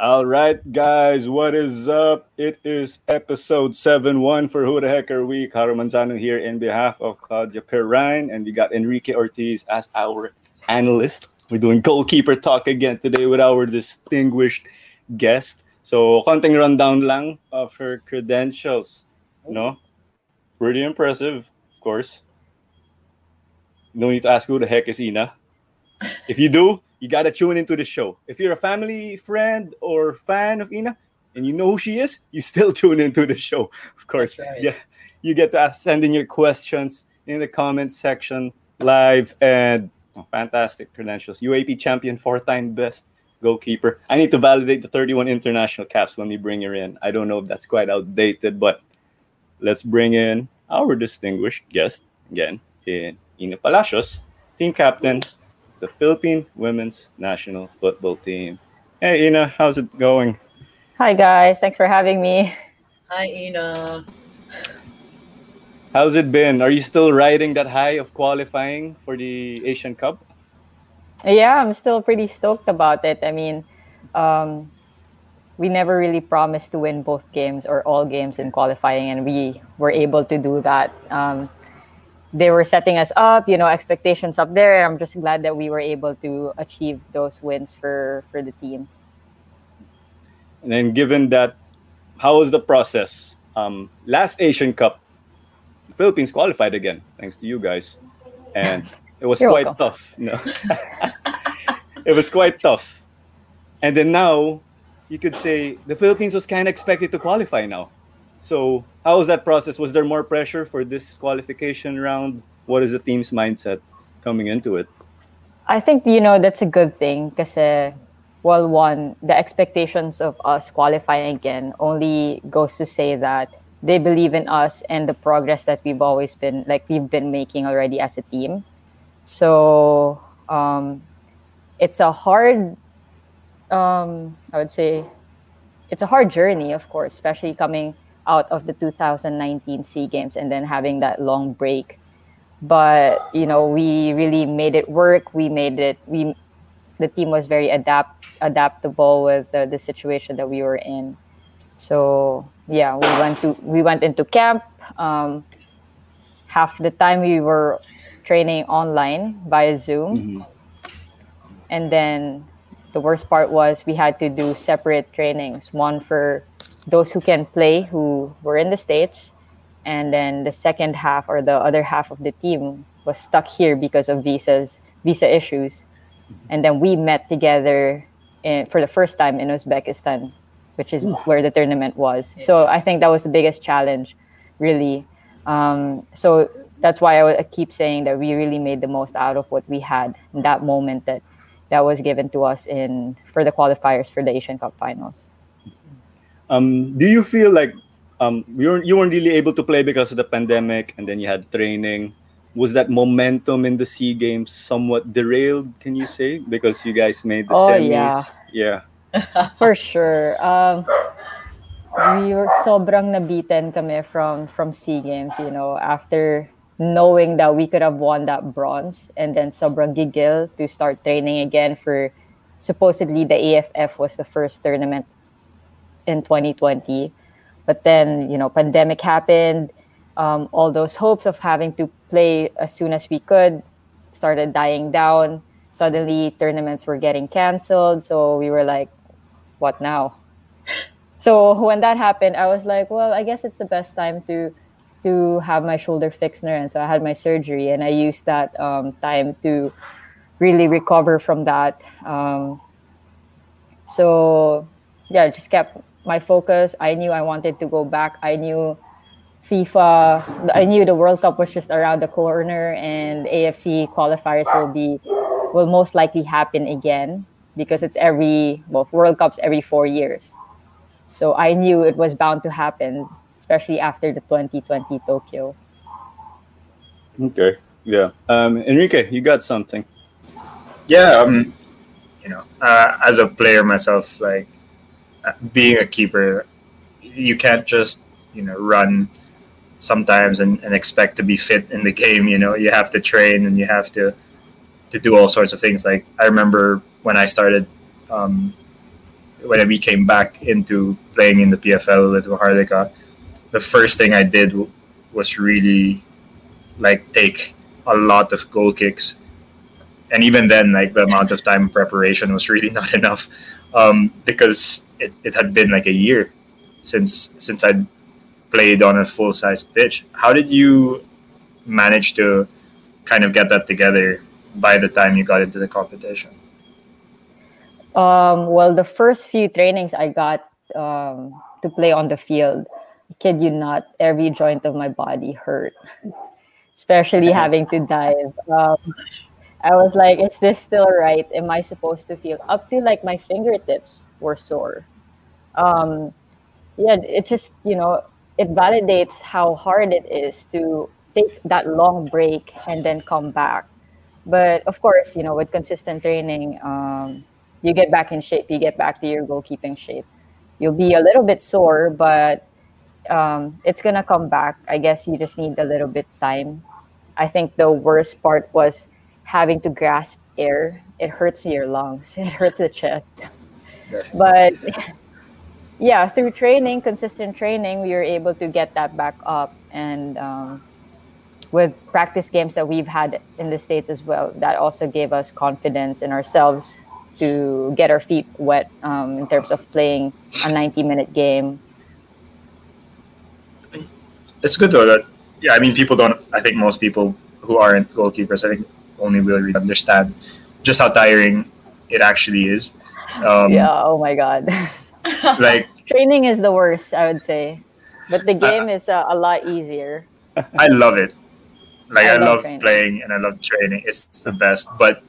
All right, guys, what is up? It is episode 7 1 for Who the Heck Are We? Caro Manzano here in behalf of Claudia Perrine, and we got Enrique Ortiz as our analyst. We're doing goalkeeper talk again today with our distinguished guest. So, konting rundown lang of her credentials. You No? Pretty impressive, of course. No need to ask who the heck is Inna. If you do, you gotta tune into the show. If you're a family friend or fan of Inna and you know who she is, you still tune into the show. Of course, right. yeah. You get to ask, send in your questions in the comment section live and oh, fantastic credentials. UAAP champion, four-time best goalkeeper. I need to validate the 31 international caps when we bring her in. I don't know if that's quite outdated, but let's bring in our distinguished guest again in Inna Palacios, team captain the Philippine women's national football team. Hey, Inna, how's it going? Hi guys, thanks for having me. Hi, Inna. How's it been? Are you still riding that high of qualifying for the Asian Cup? Yeah, I'm still pretty stoked about it. I mean, um, we never really promised to win both games or all games in qualifying, and we were able to do that. Um, they were setting us up, you know, expectations up there. I'm just glad that we were able to achieve those wins for for the team. And then, given that, how was the process? Um, last Asian Cup, the Philippines qualified again, thanks to you guys, and it was quite welcome. tough. No, it was quite tough. And then now, you could say the Philippines was kind of expected to qualify now. So, how was that process? Was there more pressure for this qualification round? What is the team's mindset coming into it? I think you know that's a good thing because, well, one the expectations of us qualifying again only goes to say that they believe in us and the progress that we've always been like we've been making already as a team. So um, it's a hard, um, I would say, it's a hard journey, of course, especially coming out of the 2019 Sea Games and then having that long break. But you know we really made it work. We made it we the team was very adapt adaptable with the, the situation that we were in. So yeah we went to we went into camp. Um, half the time we were training online via zoom. And then the worst part was we had to do separate trainings one for those who can play who were in the states. And then the second half or the other half of the team was stuck here because of visas visa issues. And then we met together in, for the first time in uzbekistan which is where the tournament was. So i think that was the biggest challenge really. Um, so that's why I would- I keep saying that we really made the most out of what we had in that moment that that was given to us in for the qualifiers for the asian cup finals Um, do you feel like um, you weren't you weren't really able to play because of the pandemic, and then you had training? Was that momentum in the Sea Games somewhat derailed? Can you say because you guys made the Oh, semis? yeah. yeah. For sure. Um, we were sobrang nabitin kami from from SEA Games, you know, after knowing that we could have won that bronze and then sobrang gigil to start training again for supposedly the AFF was the first tournament in 2020. But then, you know, pandemic happened. Um, all those hopes of having to play as soon as we could started dying down. Suddenly, tournaments were getting canceled. So we were like, what now? So when that happened, I was like, well, I guess it's the best time to to have my shoulder fixed. And so I had my surgery, and I used that um, time to really recover from that. Um, so yeah, just kept my focus. I knew I wanted to go back. I knew FIFA. I knew the World Cup was just around the corner, and AFC qualifiers will be will most likely happen again because it's every well World Cups every four years. So I knew it was bound to happen, especially after the 2020 Tokyo. Okay. Yeah. Um, Enrique, you got something. yeah um you know uh, as a player myself like being a keeper you can't just you know run sometimes and, and expect to be fit in the game you know. You have to train and you have to to do all sorts of things. Like i remember when i started um, when we came back into playing in the PFL with Maharlika, the first thing I did w- was really like take a lot of goal kicks, and even then, like the amount of time preparation was really not enough um, because it, it had been like a year since since I'd played on a full size pitch. How did you manage to kind of get that together by the time you got into the competition? Um, well, the first few trainings I got um, to play on the field, kid you not, every joint of my body hurt, especially having to dive. Um, I was like, is this still right? Am I supposed to feel up to like my fingertips were sore? Um, yeah, it just, you know, it validates how hard it is to take that long break and then come back. But of course, you know, with consistent training, um, you get back in shape, you get back to your goalkeeping shape. You'll be a little bit sore, but um, it's gonna come back. I guess you just need a little bit time. I think the worst part was having to grasp air. It hurts your lungs. It hurts the chest. But yeah, through training, consistent training, we were able to get that back up. And um, with practice games that we've had in the states as well, that also gave us confidence in ourselves to get our feet wet um, in terms of playing a 90 minute game. It's good though that yeah, I mean people don't I think most people who aren't goalkeepers I think only really understand just how tiring it actually is. Um, yeah, oh my God. like Training is the worst, I would say. But the game is uh, a lot easier. I love it. Like I I, love love, playing and I love training. It's the best. But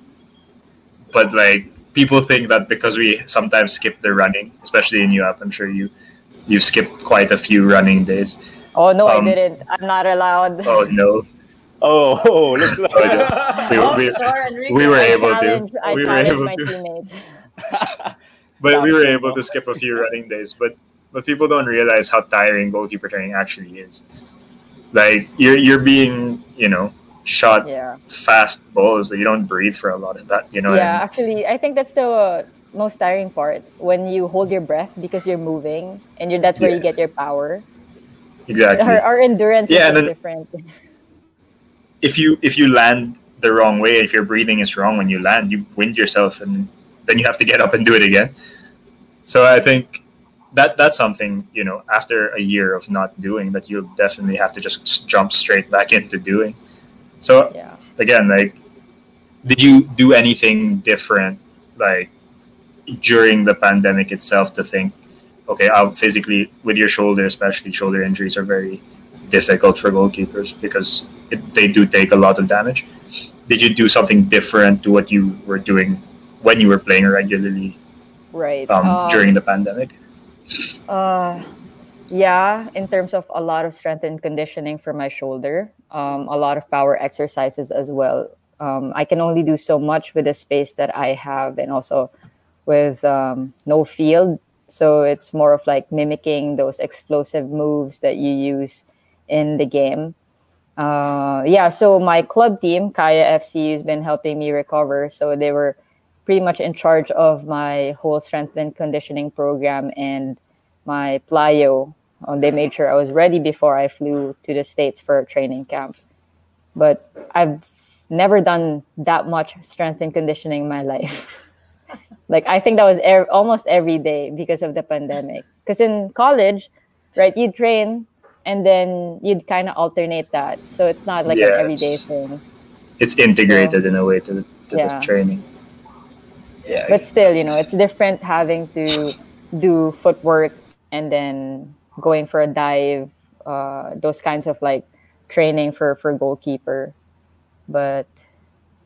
but like people think that because we sometimes skip the running, especially in UAAP, I'm sure you you've skipped quite a few running days. Oh, no, Um, I didn't. I'm not allowed. Oh no. Oh, looks like Oh, yeah. We- Oh, we- sorry, we were able to. We were able to. But we were able to skip a few running days. But but people don't realize how tiring goalkeeper training actually is. Like you're you're being, you know, shot Yeah. fast balls. So you don't breathe for a lot of that. You know yeah, mean? actually, I think that's the uh, most tiring part when you hold your breath because you're moving and you're, that's where you get your power. Exactly. Our, our endurance Yeah, is and then- different. if you if you land the wrong way, if your breathing is wrong when you land, you wind yourself, and then you have to get up and do it again. So I think that that's something you know after a year of not doing that you'll definitely have to just jump straight back into doing. So Yeah. again, like, did you do anything different like during the pandemic itself to think, okay, I'll physically with your shoulder, especially shoulder injuries are very difficult for goalkeepers because it, they do take a lot of damage. Did you do something different to what you were doing when you were playing regularly Right. um, during the pandemic? Uh, yeah, in terms of a lot of strength and conditioning for my shoulder, um, a lot of power exercises as well. Um, I can only do so much with the space that I have, and also with um, no field. So it's more of like mimicking those explosive moves that you use in the game. Uh, yeah, so my club team, Kaya FC, has been helping me recover. So they were pretty much in charge of my whole strength and conditioning program and my plyo. Uh, they made sure I was ready before I flew to the States for a training camp. But I've never done that much strength and conditioning in my life. like, I think that was ev- almost every day because of the pandemic. Because in college, right, you train and then you'd kind of alternate that. So it's not like Yeah, an everyday it's- thing. It's integrated in a way to, to Yeah. the training. Yeah, but still you know it's different having to do footwork and then going for a dive uh, those kinds of like training for for goalkeeper but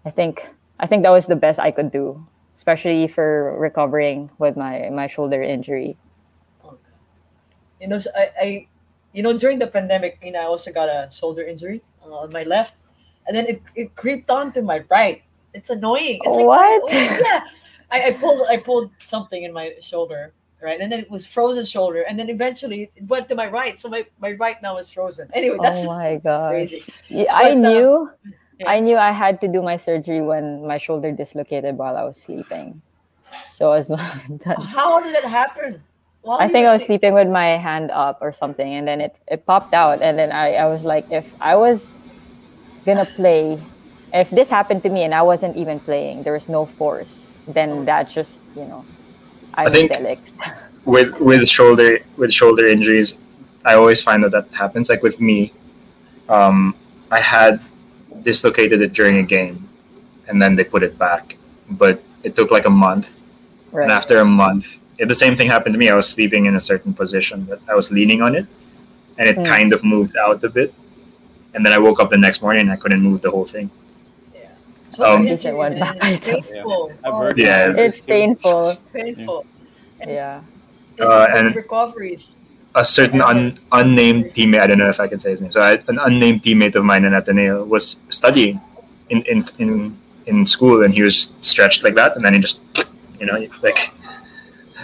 i think i think that was the best i could do especially for recovering with my my shoulder injury You know, so I, I, you know, during the pandemic, you know, I also got a shoulder injury uh, on my left, and then it, it creeped on to my right. It's annoying. It's like, What? oh, yeah, I, I pulled I pulled something in my shoulder, right, and then it was frozen shoulder, and then eventually it went to my right, so my, my right now is frozen. Anyway, that's oh my god crazy. yeah, i But, uh, knew yeah. i knew i had to do my surgery when my shoulder dislocated while i was sleeping So as long that, How did it happen? While I think I was sick? sleeping with my hand up or something, and then it, it popped out, and then I, I was like, if I was gonna play, if this happened to me and I wasn't even playing, there was no force, then that just you know, I'm I think- Delix. with with shoulder with shoulder injuries, I always find that that happens. Like with me, um, I had dislocated it during a game, and then they put it back. But it took like a month, right. and after a month, it, the same thing happened to me. I was sleeping in a certain position, but I was leaning on it, and it Mm. kind of moved out a bit. And then I woke up the next morning and I couldn't move the whole thing. Yeah, so Um, your Just it went back. it's painful. I've heard Yeah. that. it's painful. painful. Yeah. It's Uh, and- recoveries. a certain un, unnamed teammate. I don't know if I can say his name. So I, an unnamed teammate of mine in Ateneo was studying in, in in in school, and he was just stretched like that, and then he just, you know, like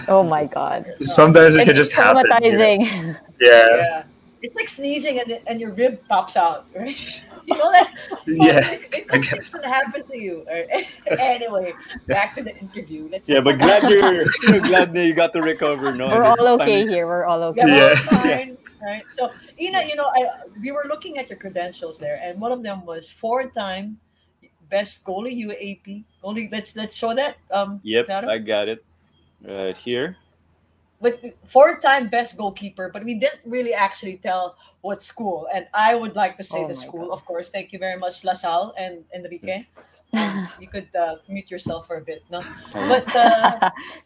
Oh my god. sometimes it can just happen. you know? traumatizing. Yeah, Yeah. It's like sneezing and, and your rib pops out, right? You know that? yeah. It, it could guess. it's gonna happen to you. Alright? anyway, back to the interview. Let's Yeah, but glad you're still glad that you got to recover, no? We're all okay finally- here. We're all okay. we're Yeah. fine. Right. So, Inna, you know, I we were looking at your credentials there, and one of them was four-time best goalie UAAP. Goalie. Let's let's show that. Um. Yep, Taro? I got it right here. but four-time best goalkeeper, but we didn't really actually tell what school. And I would like to say Oh the school, God. of course. Thank you very much, LaSalle and Enrique. You could uh, mute yourself for a bit, no? But uh,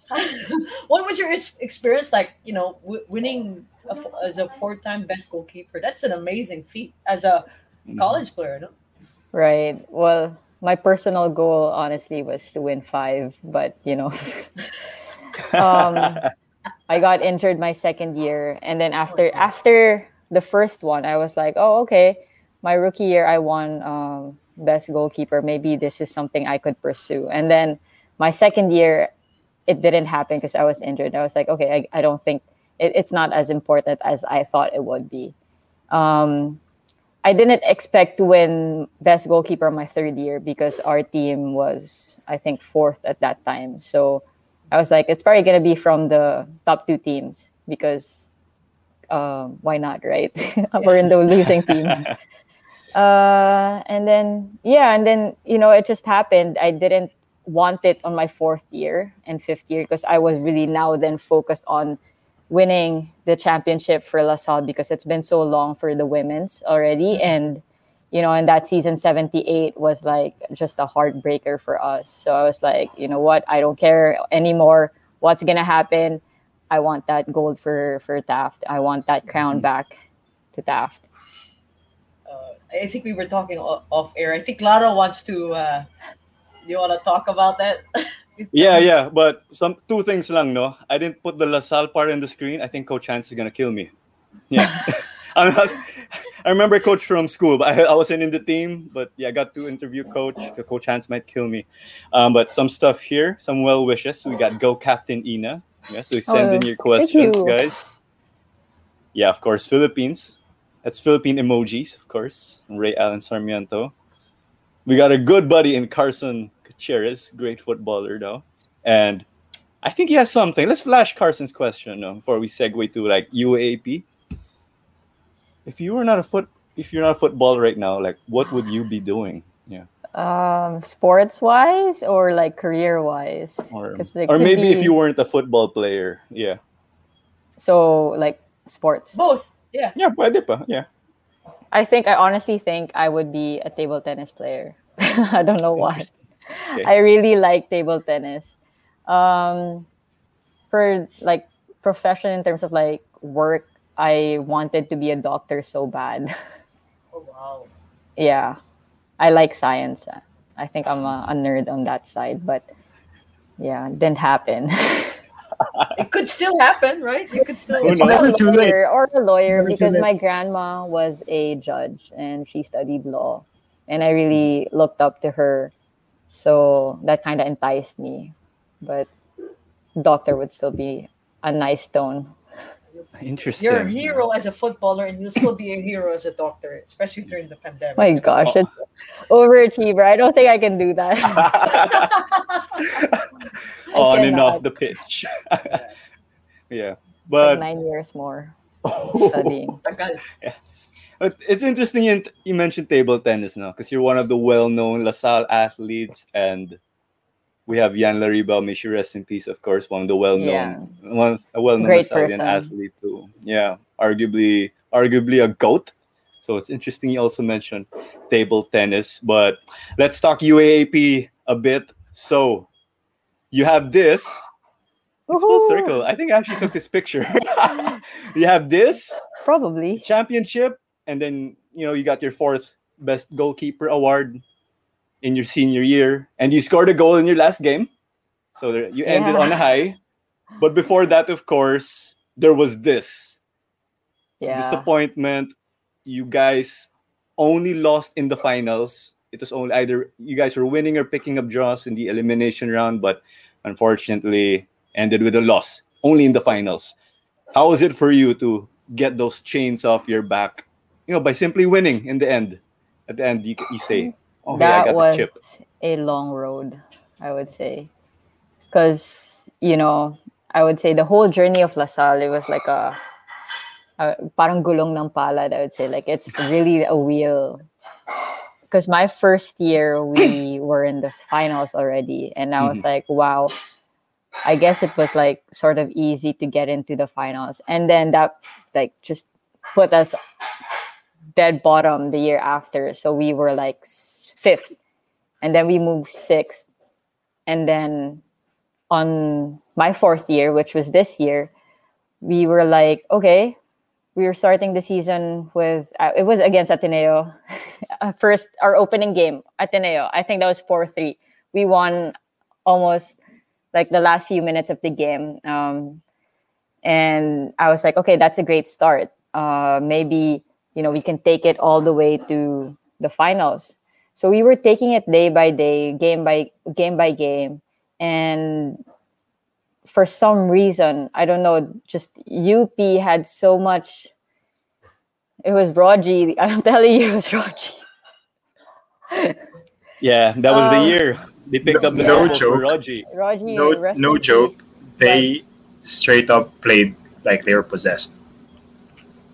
what was your experience like? You know, w- winning a f- as a four-time best goalkeeper. That's an amazing feat as a Mhm. college player, no? Right. Well, my personal goal, honestly, was to win five, but you know, um, I got injured my second year, and then after after the first one, I was like, oh, okay. My rookie year, I won um, best goalkeeper. Maybe this is something I could pursue. And then my second year, it didn't happen because I was injured. I was like, okay, I, I don't think it, it's not as important as I thought it would be. Um, I didn't expect to win best goalkeeper my third year because our team was, I think, fourth at that time. So I was like, it's probably gonna be from the top two teams because um, why not, right? We're in the losing team. Uh, and then yeah, and then you know it just happened. I didn't want it on my fourth year and fifth year because I was really now then focused on winning the championship for LaSalle because it's been so long for the women's already. And, you know, and that season 78 was like just a heartbreaker for us. So I was like, you know what? I don't care anymore. What's going to happen? I want that gold for, for Taft. I want that crown back to Taft. Uh, I think we were talking off air. I think Lara wants to. Uh, you want to talk about that? Yeah, yeah, but some two things lang, no. I didn't put the LaSalle part in the screen. I think Coach Hans is gonna kill me. Yeah, I'm not. I remember Coach from school, but I, I wasn't in the team. But yeah, I got to interview Coach. The Coach Hans might kill me. Um, but some stuff here, some well wishes. We got Go Captain Inna. Yeah, so send in Oh, your questions, you. guys. Yeah, of course, Philippines. That's Philippine emojis, of course. Ray Allen Sarmiento. We got a good buddy in Carson Gutierrez, great footballer though. And I think he has something. Let's flash Carson's question before we segue to like UAAP. If you were not a foot if you're not a footballer right now, like what would you be doing? Yeah. Um, sports wise or like career wise? Or, 'Cause they or could maybe if you weren't a football player. Yeah. So, like sports. Both. Yeah. Yeah, pwede pa. Yeah. I think, I honestly think I would be a table tennis player. I don't know why. Okay. I really like table tennis. Um, for like profession in terms of like work, I wanted to be a doctor so bad. Oh wow. yeah, I like science. I think I'm a, a nerd on that side, but yeah, it didn't happen. It could still happen, right? You could still. Who It's knows? a Never too late. lawyer or a lawyer Never because my grandma was a judge and she studied law, and I really looked up to her, so that kind of enticed me. But doctor would still be a nice stone. Interesting. You're a hero as a footballer, and you'll still be a hero as a doctor, especially during the pandemic. My gosh, it's overachiever. I don't think I can do that. on and off the pitch. yeah, It's like but nine years more Oh. studying. Tagal. But it's interesting you, you mentioned table tennis now because you're one of the well-known LaSalle athletes, and we have Ian Lariba, may she rest in peace, of course, one of the well-known, one a well-known Great LaSallian person. athlete too. Yeah, arguably, arguably a goat. So it's interesting you also mentioned table tennis, but let's talk UAAP a bit. So you have this. It's full circle. I think I actually took this picture. you have this Probably. championship, and then you know you got your fourth best goalkeeper award in your senior year, and you scored a goal in your last game. So there, you ended Yeah. on a high. But before that, of course, there was this Yeah. disappointment. You guys only lost in the finals. It was only either you guys were winning or picking up draws in the elimination round, but unfortunately ended with a loss only in the finals. How was it for you to get those chains off your back? You know, by simply winning in the end. At the end, you, you say, "Okay, I that got was the chip." a long road, I would say. Because, you know, I would say the whole journey of LaSalle, it was like a, a parang gulong ng palad, I would say. Like, it's really a wheel. Because my first year, we were in the finals already. And I was Mhm. like, wow. I guess it was like sort of easy to get into the finals. And then that, like, just put us dead bottom the year after. So we were like fifth. And then we moved sixth. And then on my fourth year, which was this year, we were like, okay, we were starting the season with, uh, it was against Ateneo. First, our opening game, Ateneo. I think that was 4 3. We won almost like the last few minutes of the game. Um, and I was like, okay, that's a great start. Uh, maybe you know we can take it all the way to the finals. So we were taking it day by day, game by game by game, and for some reason, I don't know, just UP had so much. It was Rogi. I'm telling you, it was Rogi. Yeah, that was the Um, year they picked no- up the no joke. Rogi. Rogi, no no joke peace. they straight up played like they were possessed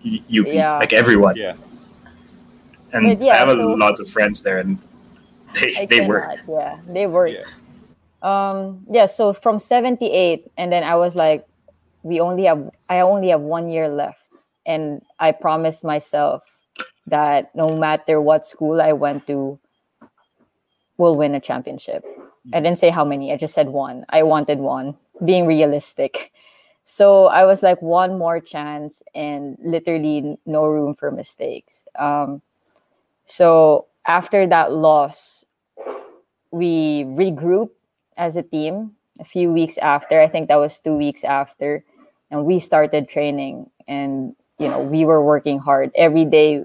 UP Yeah. like everyone Yeah. And But yeah, I have a so- lot of friends there and they I they were cannot, Yeah, they were. Yeah. Um, yeah. So from seventy eight, and then I was like, we only have. I only have one year left, and I promised myself that no matter what school I went to, we'll win a championship. I didn't say how many. I just said one. I wanted one. Being realistic. So I was like one more chance, and literally no room for mistakes. Um, so after that loss, we regrouped as a team a few weeks after. I think that was two weeks after, and we started training. And you know, we were working hard every day.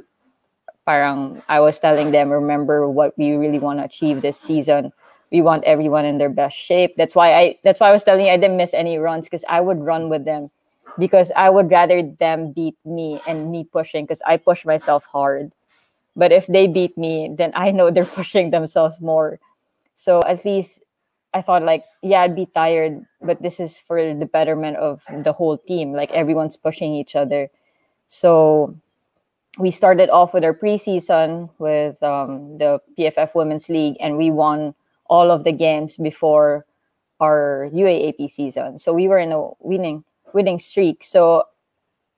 Parang I was telling them, remember what we really want to achieve this season. We want everyone in their best shape. That's why I. That's why I was telling you I didn't miss any runs because I would run with them because I would rather them beat me and me pushing because I push myself hard. But if they beat me, then I know they're pushing themselves more. So at least I thought like, yeah, I'd be tired, but this is for the betterment of the whole team. Like everyone's pushing each other. So we started off with our preseason with um, the PFF Women's League, and we won all of the games before our UAAP season. So we were in a winning winning streak. So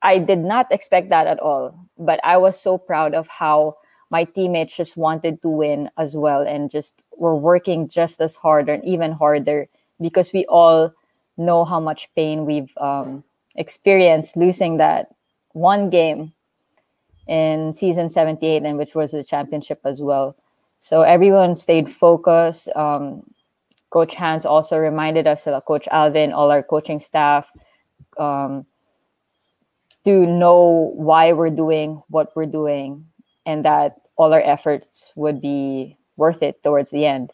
I did not expect that at all, but I was so proud of how my teammates just wanted to win as well and just were working just as hard and even harder because we all know how much pain we've um, experienced losing that one game in season 78 and which was the championship as well. So everyone stayed focused um, coach hans also reminded us coach alvin all our coaching staff um, to know why we're doing what we're doing and that all our efforts would be worth it towards the end.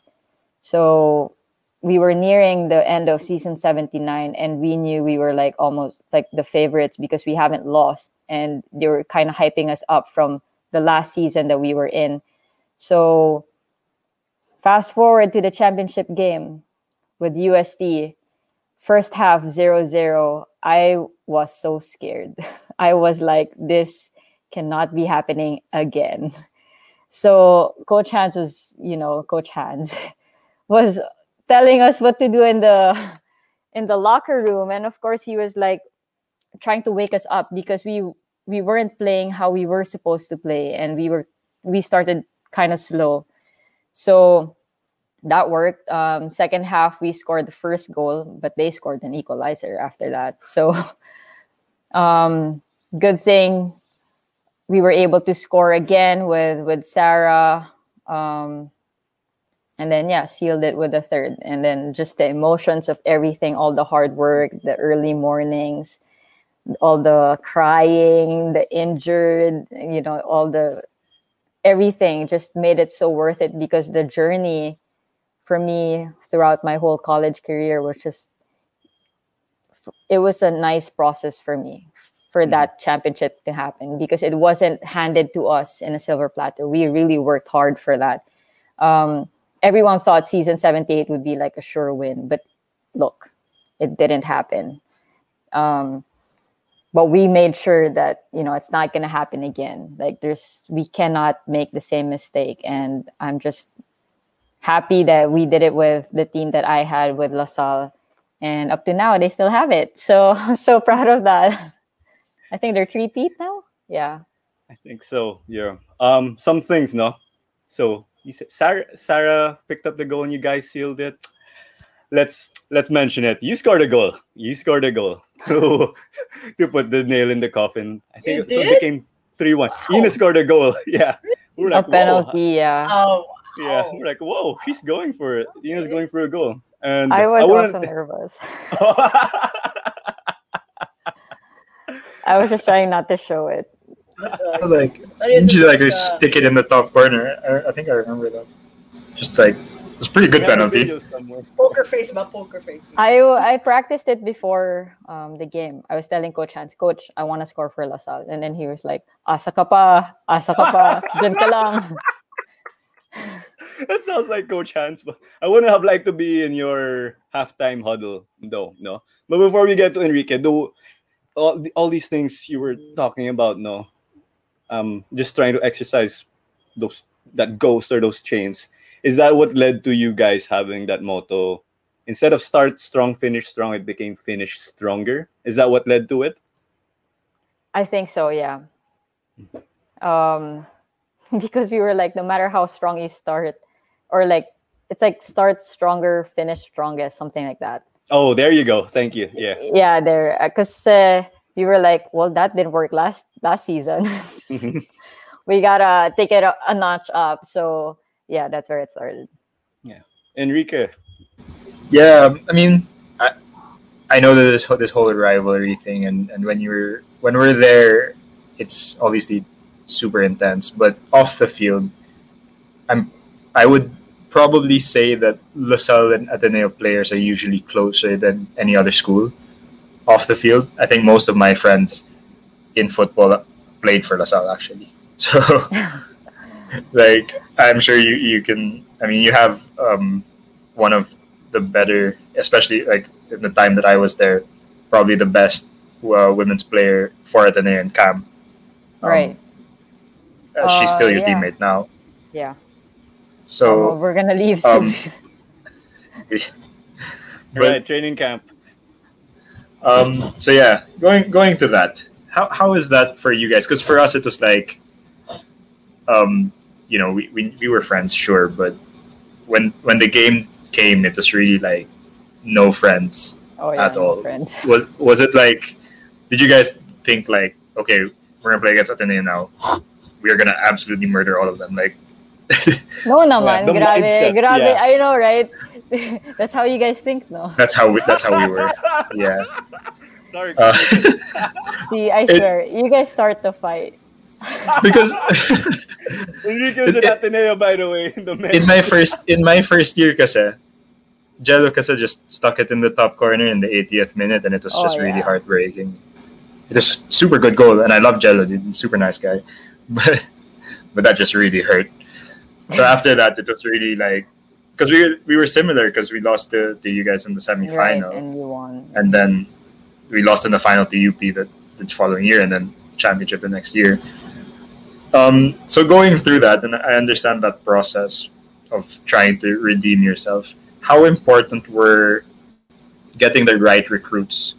So we were nearing the end of season 79 and we knew we were like almost like the favorites because we haven't lost and they were kind of hyping us up from the last season that we were in. So fast forward to the championship game with UST first half 0-0, I was so scared. I was like, this cannot be happening again. So Coach Hans was, you know, Coach Hans was telling us what to do in the in the locker room, and of course he was like trying to wake us up because we we weren't playing how we were supposed to play, and we were we started kind of slow. So that worked. Um, second half, we scored the first goal, but they scored an equalizer after that. So, um, good thing we were able to score again with with Sara. Um, and then yeah, sealed it with a third. And then just the emotions of everything, all the hard work, the early mornings, all the crying, the injured, you know, all the everything just made it so worth it because the journey for me throughout my whole college career was just it was a nice process for me for mm-hmm. that championship to happen because it wasn't handed to us in a silver platter. We really worked hard for that. Um, everyone thought season 78 would be like a sure win, but look, it didn't happen. Um, but we made sure that you know it's not going to happen again like there's we cannot make the same mistake and i'm just happy that we did it with the team that I had with LaSalle. And up to now, they still have it. So so proud of that. I think they're three peat now. Yeah. I think so. Yeah. Um, some things, no. So you said Sara Sara picked up the goal and you guys sealed it. Let's let's mention it. You scored a goal. You scored a goal to to put the nail in the coffin. I think You so it became three one. Wow. Inna scored a goal. Yeah. We're a like, whoa. penalty, yeah. Oh, Yeah, we're like, whoa, she's going for it. Inna's going for a goal. And I was wanna- also nervous. I was just trying not to show it. Like that is didn't you a like uh, stick it in the top corner? I, I think I remember that. Just like it's pretty good We have the penalty. poker face about poker face. I I practiced it before um, the game. I was telling Coach Hans, Coach, I want to score for LaSalle. And then he was like, asa ka pa, asa ka pa, dyan ka lang. that sounds like Coach Hans. But I wouldn't have liked to be in your halftime huddle, though. No. But before we get to Enrique, do all, all these things you were talking about, no, um, just trying to exercise those that ghost or those chains. Is that what led to you guys having that motto? Instead of start strong, finish strong, it became finish stronger. Is that what led to it? I think so, yeah. Um, because we were like, no matter how strong you start, or like, it's like start stronger, finish strongest, something like that. Oh, there you go. Thank you. Yeah. Yeah, there, uh, because uh, we were like, well, that didn't work last last season. Mm-hmm. we gotta take it a, a notch up. So yeah, that's where it started. Yeah, Enrique. Yeah, um, I mean, I, I know that this whole- this whole rivalry thing, and, and when you're when we're there, it's obviously super intense. But off the field, I'm I would probably say that LaSalle and Ateneo players are usually closer than any other school. Off the field, I think most of my friends in football played for LaSalle actually. So, like, I'm sure you you can. I mean, you have um, one of the better, especially like in the time that I was there, probably the best uh, women's player for Ateneo and Cam. Um, right. uh, she's Uh, still your yeah. teammate now. Yeah. Oh, So, we're gonna leave soon. um, but right, training camp. um, so yeah, going going to that. How how is that for you guys? Because for us, it was like, um, you know, we, we, we were friends, sure, but when when the game came, it was really like no friends. oh yeah, at no all. friends. was was it like did you guys think like okay we're gonna play against Ateneo now we're gonna absolutely murder all of them like No naman, the grabe, mindset, grabe. yeah. I know, right? That's how you guys think, no? that's how we that's how we were yeah Sorry. uh, See, I It- swear, you guys start the fight. because Enrique was it- at Ateneo, by the way. In the in my first in my first year kasi Jello kasi just stuck it in the top corner in the 80th minute and it was Oh, just really heartbreaking it was a super good goal and I love Jello dude he's a super nice guy but but that just really hurt so after that it was really like because we were, we were similar because we lost to, to you guys in the semifinal, Right, and you won. and then we lost in the final to UP the, the following year, and then championship the next year. Um, so going through that, and I understand that process of trying to redeem yourself. How important were getting the right recruits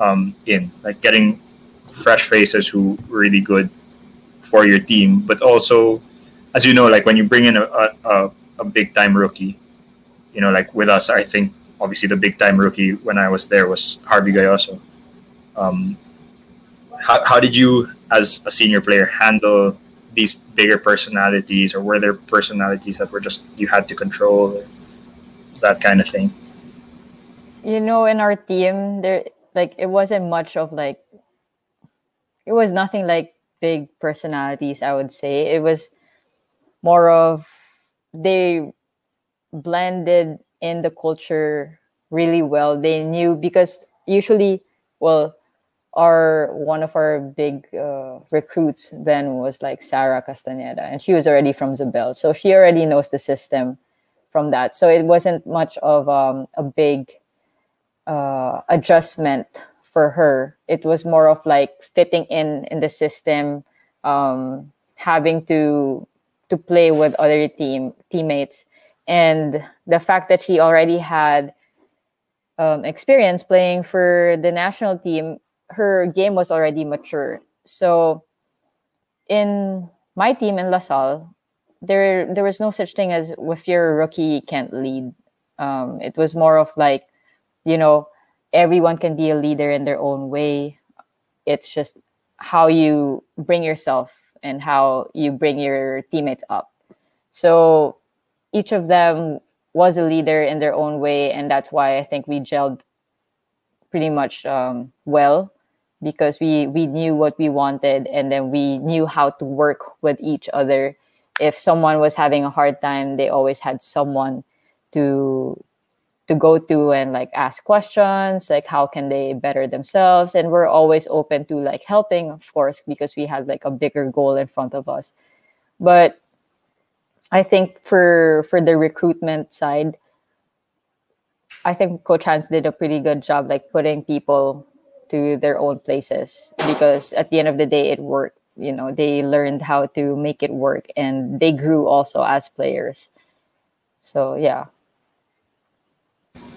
um, in, like getting fresh faces who were really good for your team, but also, as you know, like when you bring in a, a, a, big time rookie, you know, like with us, I think obviously the big time rookie when I was there was Jarvey Gayoso. Um, how, how did you, as a senior player, handle these bigger personalities, or were there personalities that were just you had to control, that kind of thing? you know in our team there like it wasn't much of like it was nothing like big personalities i would say it was more of they blended in the culture really well. They knew because usually well our one of our big uh, recruits then was like sara castañeda and she was already from zobel. So she already knows the system from that. So it wasn't much of um, a big uh, adjustment for her. It was more of like fitting in in the system, um, having to to play with other team teammates, and the fact that she already had um, experience playing for the national team, her game was already mature. So, in my team in LaSalle, there there was no such thing as if you're a rookie, you can't lead. Um, it was more of like you know everyone can be a leader in their own way it's just how you bring yourself and how you bring your teammates up. So each of them was a leader in their own way and that's why i think we gelled pretty much um, well because we we knew what we wanted and then we knew how to work with each other. If someone was having a hard time they always had someone to to go to and like ask questions like how can they better themselves? And we're always open to like helping of course because we had like a bigger goal in front of us. But i think for for the recruitment side i think coach hans did a pretty good job like putting people to their own places because at the end of the day it worked. You know they learned how to make it work and they grew also as players. So yeah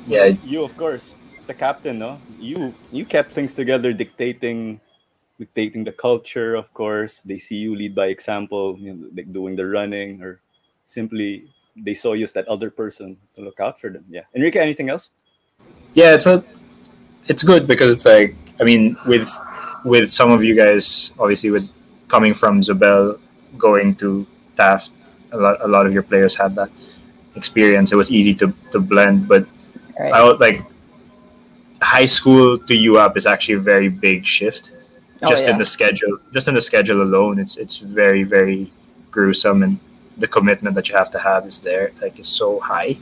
Yeah, You, of course, as the captain, no? You you kept things together, dictating dictating the culture. Of course, they see you lead by example, you know, like doing the running, or simply they saw you as that other person to look out for them. Yeah, Enrique, anything else? yeah, it's a it's good because it's like I mean with with some of you guys obviously with coming from Zobel going to Taft, a lot a lot of your players had that experience. It was easy to to blend, but right I would like high school to UAAP is actually a very big shift. Oh, Just in the schedule, just in the schedule alone, it's it's very very gruesome, and the commitment that you have to have is there like is so high.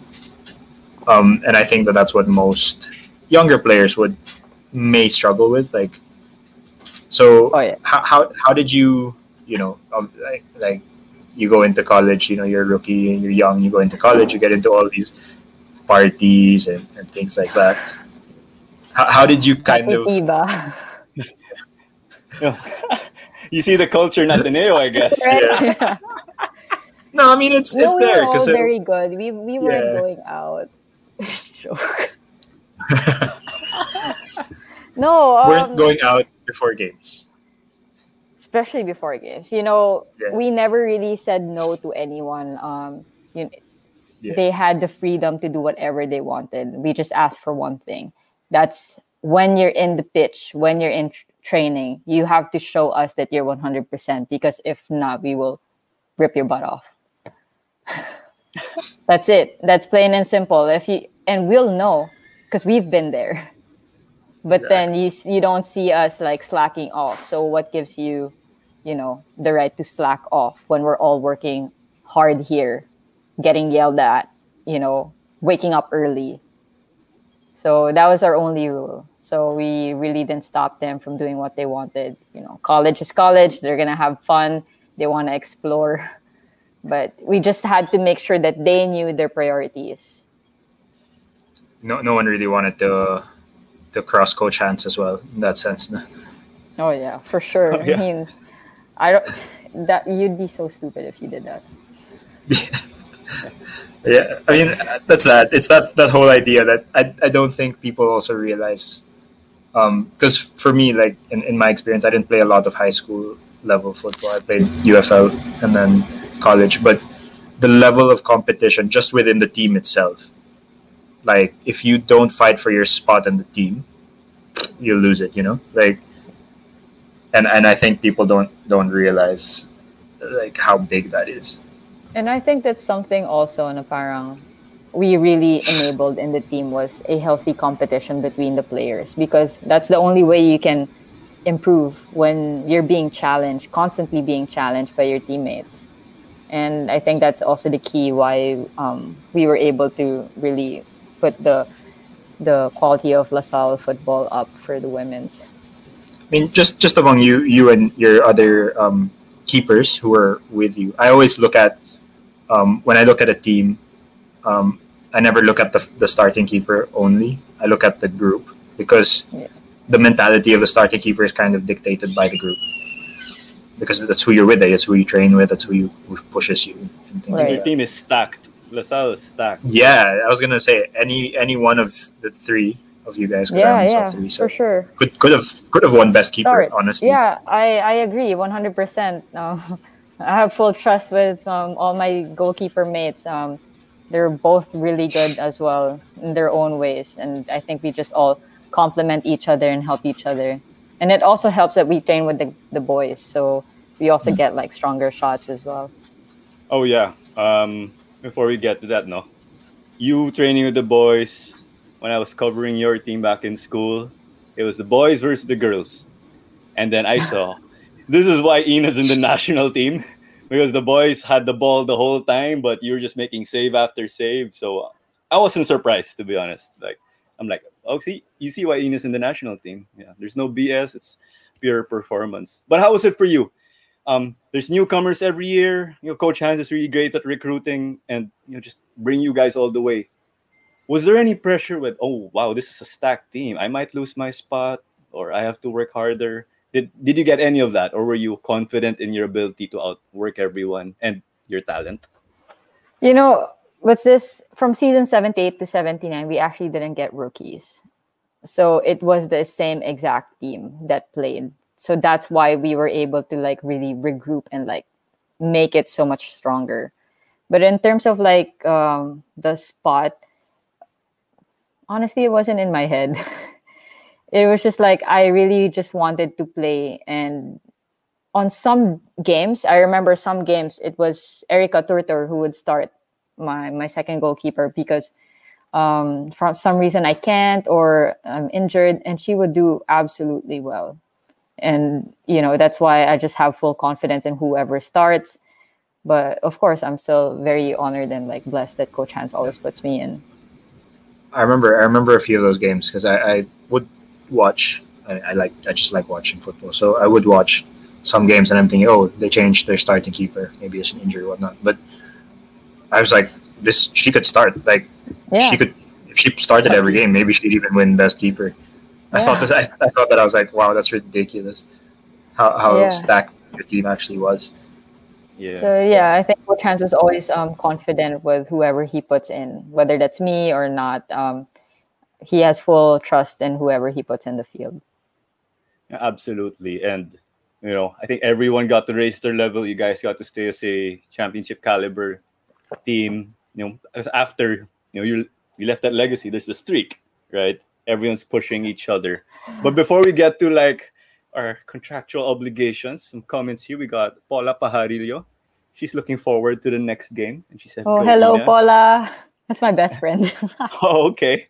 Um, and I think that that's what most younger players would may struggle with. Like, so oh yeah how, how how did you you know like like you go into college you know you're a rookie and you're young you go into college you get into all these parties and, and things like that how, how did you kind of Iba. you see the culture in Ateneo, I guess. right no i mean it's no, it's we there were all because very good. We we weren't Yeah. going out. Joke. No, um, weren't going out before games especially before games. You know, Yeah. we never really said no to anyone. Um, you Yeah. they had the freedom to do whatever they wanted. We just asked for one thing. That's when you're in the pitch, when you're in tr- training, you have to show us that you're 100% because if not, we will rip your butt off. That's it. That's plain and simple. If you and we'll know because we've been there. But then you you don't see us like slacking off. So what gives you, you know, the right to slack off when we're all working hard here, getting yelled at, you know, waking up early. So that was our only rule. So we really didn't stop them from doing what they wanted. You know, college is college. They're gonna have fun. They want to explore. but we just had to make sure that they knew their priorities. No, no one really wanted to to cross coach hans as well in that sense. Oh yeah, for sure. Oh, yeah. I mean, I don't. That you'd be so stupid if you did that. yeah, I mean that's that. It's that that whole idea that I I don't think people also realize. Um, because for me, like in, in my experience, I didn't play a lot of high school level football. I played UFL and then college, but the level of competition just within the team itself, like if you don't fight for your spot in the team, you lose it. You know, like, and and I think people don't don't realize like how big that is. And I think that's something also na parang we really enabled in the team was a healthy competition between the players because that's the only way you can improve when you're being challenged, constantly being challenged by your teammates. And I think that's also the key why um, we were able to really put the the quality of LaSalle football up for the women's. I mean, just just among you, you and your other um, keepers who are with you, I always look at um, when I look at a team. Um, I never look at the, the starting keeper only. I look at the group because Yeah. the mentality of the starting keeper is kind of dictated by the group. Because that's who you're with, that's who you train with, that's who, you, who pushes you, and things Right. like Your team is stacked. LaSalle is stacked. Yeah, I was gonna say any any one of the three of you guys could Yeah, have yeah, three, so for sure. could could have could have won best keeper, Start. honestly. Yeah, I, I agree 100%. Um, I have full trust with um, all my goalkeeper mates. Um, they're both really good as well in their own ways. And I think we just all complement each other and help each other. And it also helps that we train with the, the boys. So we also get like stronger shots as well. Oh yeah. Um, before we get to that, no, you training with the boys. When I was covering your team back in school, it was the boys versus the girls, and then I saw this is why Inna's in the national team because the boys had the ball the whole time, but you were just making save after save. So I wasn't surprised to be honest. Like I'm like, oh, see, you see why Inna's in the national team. Yeah, there's no BS. It's pure performance. But how was it for you? um, there's newcomers every year. You know, Coach Hans is really great at recruiting and you know just bring you guys all the way. Was there any pressure with oh wow this is a stacked team I might lose my spot or I have to work harder? Did did you get any of that or were you confident in your ability to outwork everyone and your talent? You know, what's this? From season 78 to 79, we actually didn't get rookies. So it was the same exact team that played. So that's why we were able to like really regroup and like make it so much stronger. But in terms of like um, the spot, honestly, it wasn't in my head. it was just like I really just wanted to play and on some games, I remember some games it was Erica Turtur who would start my my second goalkeeper because um, for some reason I can't or I'm injured, and she would do absolutely well. And you know that's why I just have full confidence in whoever starts. But of course, I'm still very honored and like blessed that Coach Hans always puts me in. I remember I remember a few of those games because I, I would watch. I, I like I just like watching football, so I would watch some games and I'm thinking, oh, they changed their starting keeper. Maybe it's an injury or whatnot. But I was like, this she could start. Like Yeah, she could if she started every game, maybe she'd even win best keeper. I thought that I, I thought that I was like, wow, that's ridiculous. How how Yeah. stacked your team actually was. Yeah. So yeah, I think Coach Hans was always um, confident with whoever he puts in, whether that's me or not. Um, he has full trust in whoever he puts in the field. Yeah, Absolutely. And you know, I think everyone got to raise their level. You guys got to stay as a championship caliber team. You know, after you know you you left that legacy, there's the streak, right? Everyone's pushing each other. But before we get to like our contractual obligations, some comments here. We got Paula Pajarillo. She's looking forward to the next game, and she said, Oh, hello, Inna." Paula. That's my best friend. Oh, okay.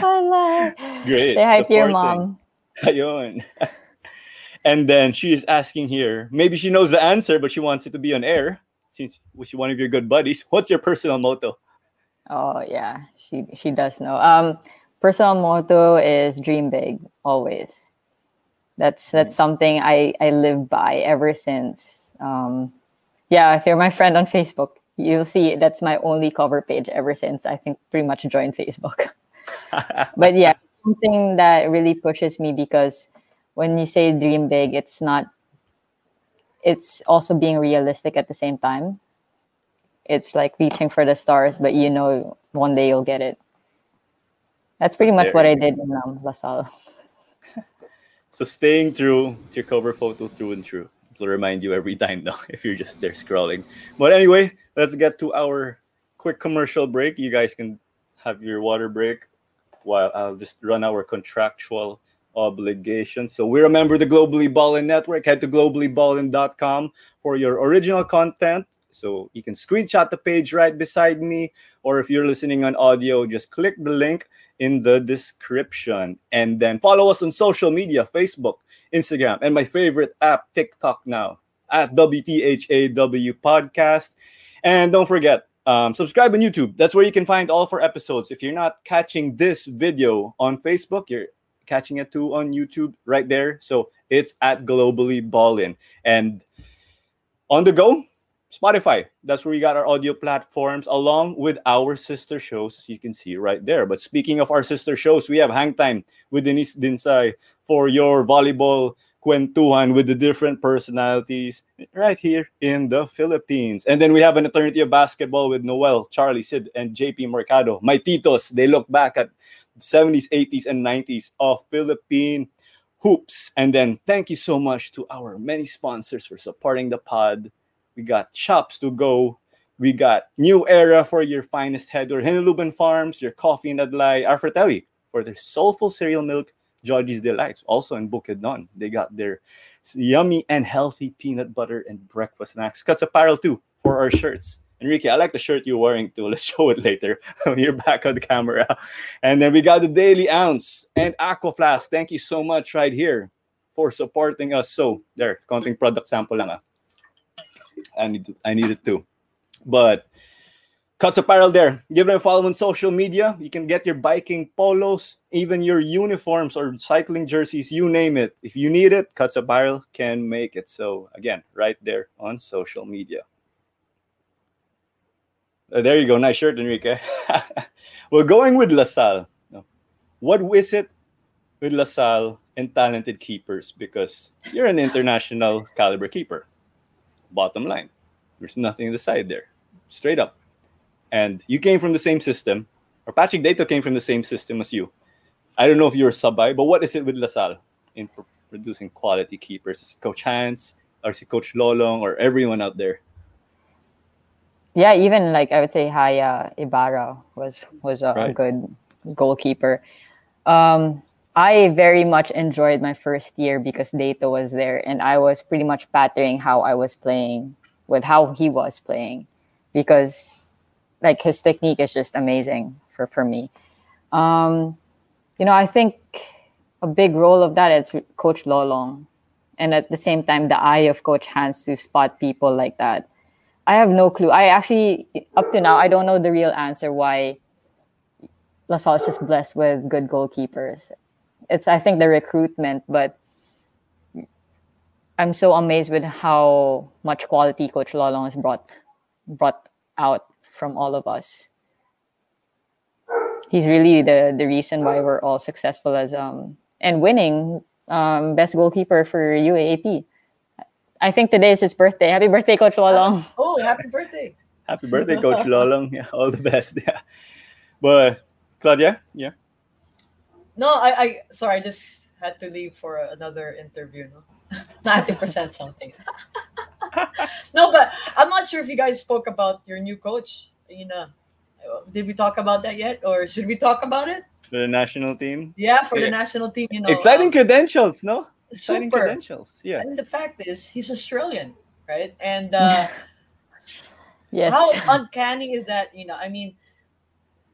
Paula. Great. Say hi to your mom. Ayun. and then she is asking here, maybe she knows the answer, but she wants it to be on air since she's one of your good buddies. What's your personal motto? Oh yeah, she she does know. Um, personal motto is dream big always. That's that's something I I live by ever since. Um, Yeah, if you're my friend on Facebook, you'll see that's my only cover page ever since I think pretty much joined Facebook. but yeah, something that really pushes me because when you say dream big, it's not it's also being realistic at the same time. It's like reaching for the stars, but you know one day you'll get it. That's pretty much There what I go. did in um, LaSalle. So staying true, it's your cover photo true and true. It'll remind you every time though, if you're just there scrolling. But anyway, let's get to our quick commercial break. You guys can have your water break while I'll just run our contractual obligations. So we remember the Globally Ballin Network. Head to globallyballin.com for your original content. So you can screenshot the page right beside me, or if you're listening on audio, just click the link in the description. And then follow us on social media Facebook, Instagram, and my favorite app, TikTok now at WTHAW Podcast. And don't forget, um, subscribe on YouTube. That's where you can find all four episodes. If you're not catching this video on Facebook, you're catching it too on YouTube right there. So it's at Globally Ballin. And on the go, Spotify. That's where we got our audio platforms along with our sister shows, as you can see right there. But speaking of our sister shows, we have Hang Time with Denise Dinsay for your volleyball kwentuhan with the different personalities right here in the Philippines. And then we have an eternity of basketball with Noel, Charlie, Sid, and JP Mercado. My titos, they look back at 70s, 80s, and 90s of Philippine hoops. And then thank you so much to our many sponsors for supporting the pod. We got shops to go. We got new era for your finest head header, Hinuluban Farms, your coffee and Adlai, Arfratelli for their soulful cereal milk, Georgie's Delights, also in Bukidnon. They got their yummy and healthy peanut butter and breakfast snacks. Cuts Apparel too for our shirts. Enrique, I like the shirt you're wearing too. Let's show it later when you're back on the camera. And then we got the Daily Ounce and Aqua Flask. Thank you so much right here for supporting us. So there, counting product sample lang ah. I need I need it too. But Cuts Apparel there. Give them a follow on social media. You can get your biking polos, even your uniforms or cycling jerseys, you name it. If you need it, Cuts Apparel can make it. So again, right there on social media. Uh, there you go. Nice shirt, Enrique. We're going with LaSalle. No. What is it with LaSalle and talented keepers? Because you're an international caliber keeper. Bottom line, there's nothing in the side there. Straight up. And you came from the same system, or Patrick Deyto came from the same system as you. I don't know if you're a sub-by, but what is it with LaSalle in pro- producing quality keepers? Is it Coach Hans, or is it Coach Lolong, or everyone out there? Yeah, even like I would say Haya Ibarra was was a, a Right. good goalkeeper. Um, I very much enjoyed my first year because Deyto was there, and I was pretty much pattering how I was playing with how he was playing, because like his technique is just amazing for for me. Um, you know, I think a big role of that is Coach Lolong, and at the same time, the eye of Coach Hans to spot people like that. I have no clue. I actually, up to now, I don't know the real answer why LaSalle is just blessed with good goalkeepers. It's, I think, the recruitment, but I'm so amazed with how much quality Coach Lolong has brought brought out from all of us. He's really the the reason why we're all successful as um and winning um best goalkeeper for UAAP. I think today is his birthday. Happy birthday, Coach Lolong. Oh, happy birthday. Happy birthday, Coach Lolong. Yeah, all the best. Yeah. But Claudia, yeah. No, I, I sorry, I just had to leave for another interview. No, I had to present something. no, but I'm not sure if you guys spoke about your new coach. You know, did we talk about that yet, or should we talk about it? The national team. Yeah, for Yeah. the national team. You know, Exciting um, credentials, no? Exciting super. credentials. Yeah. And the fact is, he's Australian, right? And uh, Yes. how uncanny is that? You know, I mean,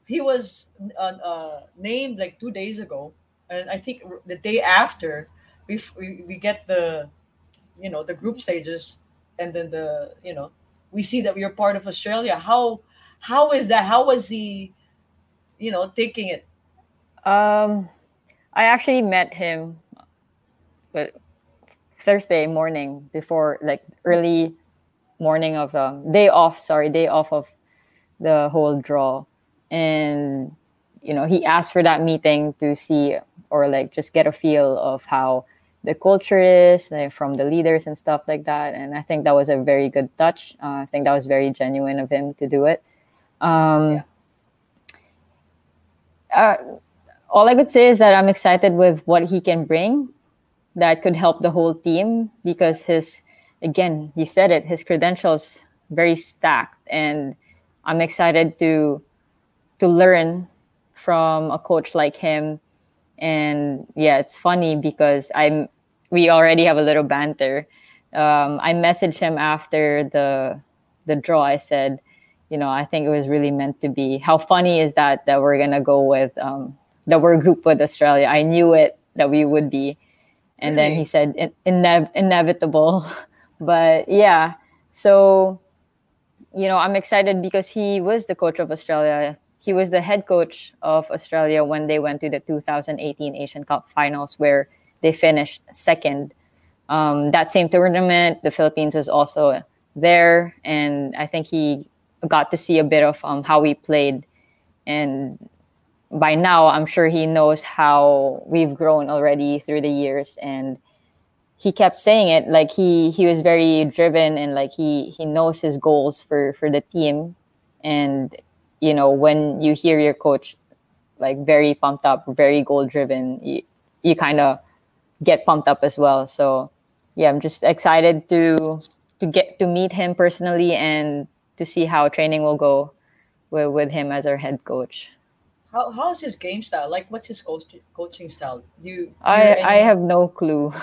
he was uh, uh, named like two days ago, and I think the day after, we we, we get the, you know, the group stages, and then the you know, we see that we are part of Australia. How how is that? How was he, you know, taking it? Um, I actually met him, but Thursday morning before, like early morning of um, day off. Sorry, day off of the whole draw, and you know he asked for that meeting to see or like just get a feel of how the culture is like, from the leaders and stuff like that. And I think that was a very good touch. Uh, I think that was very genuine of him to do it. Um, uh, all I could say is that I'm excited with what he can bring that could help the whole team because his, again, you said it, his credentials very stacked, and I'm excited to to learn from a coach like him. And yeah, it's funny because I'm we already have a little banter. Um, I messaged him after the the draw. I said, you know, I think it was really meant to be. How funny is that that we're gonna go with um, that we're grouped with Australia? I knew it that we would be, and really? then he said ine- inevitable, but yeah. So, you know, I'm excited because he was the coach of Australia. He was the head coach of Australia when they went to the 2018 Asian Cup finals, where they finished second. Um, that same tournament, the Philippines was also there, and I think he got to see a bit of um, how we played. And by now, I'm sure he knows how we've grown already through the years. And he kept saying it like he he was very driven and like he he knows his goals for for the team. And you know when you hear your coach like very pumped up, very goal driven, you, you kind of get pumped up as well. So yeah, I'm just excited to to get to meet him personally and to see how training will go with, with him as our head coach. How how's his game style? Like, what's his coach, coaching style? You, I any... I have no clue.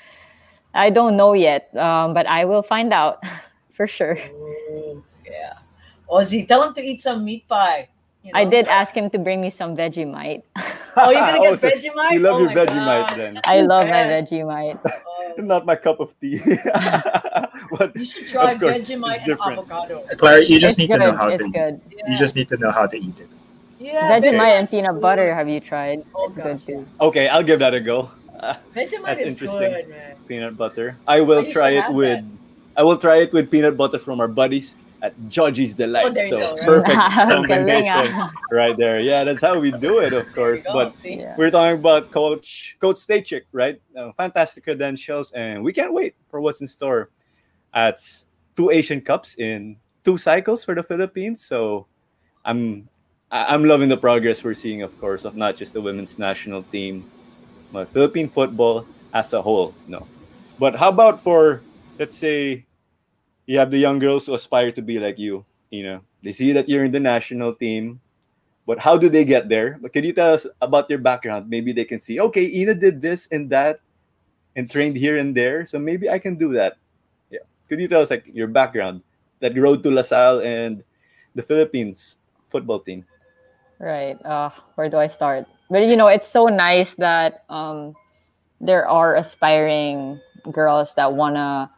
I don't know yet, um, but I will find out for sure. Oh, yeah, Ozzy, tell him to eat some meat pie. You know? I did ask him to bring me some Vegemite. oh, you're gonna get oh, so Vegemite? You love oh your Vegemite God. then. I love my Vegemite. Oh. Not my cup of tea. but you should try Vegemite and avocado. Clara, you just it's need good. to know how it's to good. eat. Yeah. You just need to know how to eat it. Yeah, Vegemite and peanut butter. Have you tried? Oh, it's gosh. good too. Okay, I'll give that a go. Uh, Vegemite that's is interesting. good, man. Peanut butter. I will try it with. That. I will try it with peanut butter from our buddies at Georgie's Delight. Oh, so go, right? perfect combination right there. Yeah, that's how we do it, of course. But yeah. we're talking about Coach Coach Stajcic, right? Uh, fantastic credentials, and we can't wait for what's in store at two Asian Cups in two cycles for the Philippines. So I'm I'm loving the progress we're seeing, of course, of not just the women's national team, but Philippine football as a whole. No, but how about for let's say you have the young girls who aspire to be like you. You know, they see that you're in the national team, but how do they get there? But can you tell us about your background? Maybe they can see, okay, Inna did this and that, and trained here and there, so maybe I can do that. Yeah, could you tell us like your background, that road to LaSalle and the Philippines football team? Right. Uh, where do I start? But you know, it's so nice that um, there are aspiring girls that wanna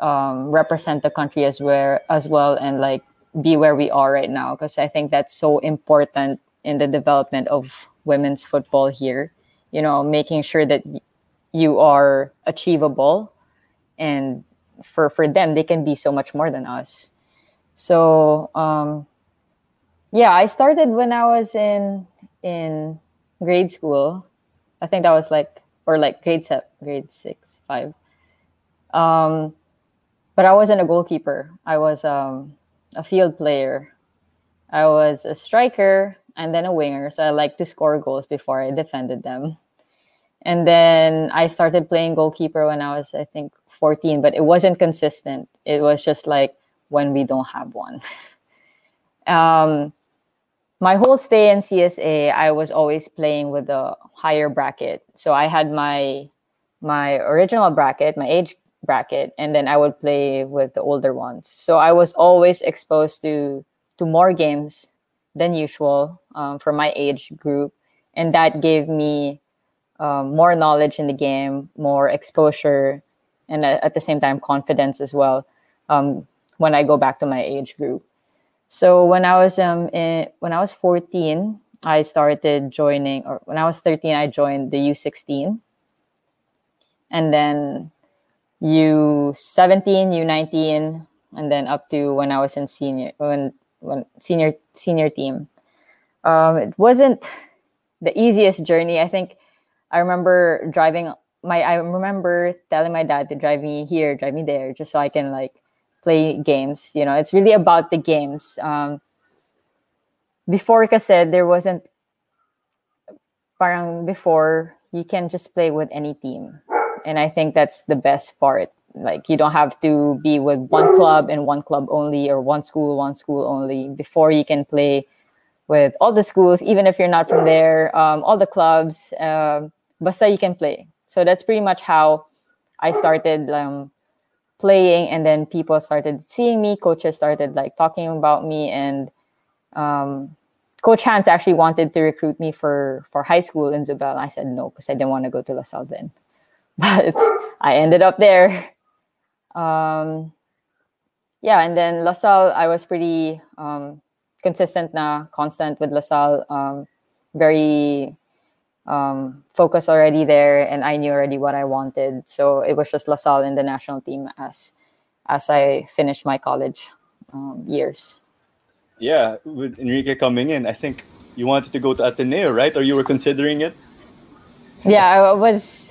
um, represent the country as as well and like be where we are right now because I think that's so important in the development of women's football here. You know, making sure that you are achievable and for for them they can be so much more than us. So um yeah, I started when I was in in grade school. I think that was like or like grade seven, grade six, five. Um, but I wasn't a goalkeeper. I was um, a field player. I was a striker and then a winger. So I like to score goals before I defended them. And then I started playing goalkeeper when I was, I think, 14, but it wasn't consistent. It was just like when we don't have one. um, my whole stay in CSA, I was always playing with the higher bracket. So I had my my original bracket, my age bracket and then I would play with the older ones. So I was always exposed to to more games than usual um, for my age group, and that gave me um, more knowledge in the game, more exposure, and at the same time confidence as well. Um, when I go back to my age group. So when I was um in, when I was 14, I started joining, or when I was 13, I joined the U16, and then U17, U19, and then up to when I was in senior when when senior senior team. Um, it wasn't the easiest journey. I think I remember driving my I remember telling my dad to drive me here, drive me there, just so I can like play games. You know, it's really about the games. Um, before i said there wasn't parang before you can just play with any team. And I think that's the best part. Like you don't have to be with one club and one club only or one school, one school only before you can play with all the schools, even if you're not from there, um, all the clubs, um, basta you can play. So that's pretty much how I started um, playing and then people started seeing me coaches started like talking about me and um, coach hans actually wanted to recruit me for for high school in zobel i said no because i didn't want to go to lasalle then but i ended up there um, yeah and then lasalle i was pretty um, consistent na constant with lasalle um, very um, focus already there and I knew already what I wanted. So it was just LaSalle in the national team as as I finished my college um, years. Yeah, with Enrique coming in, I think you wanted to go to Ateneo, right? Or you were considering it? Yeah, I was.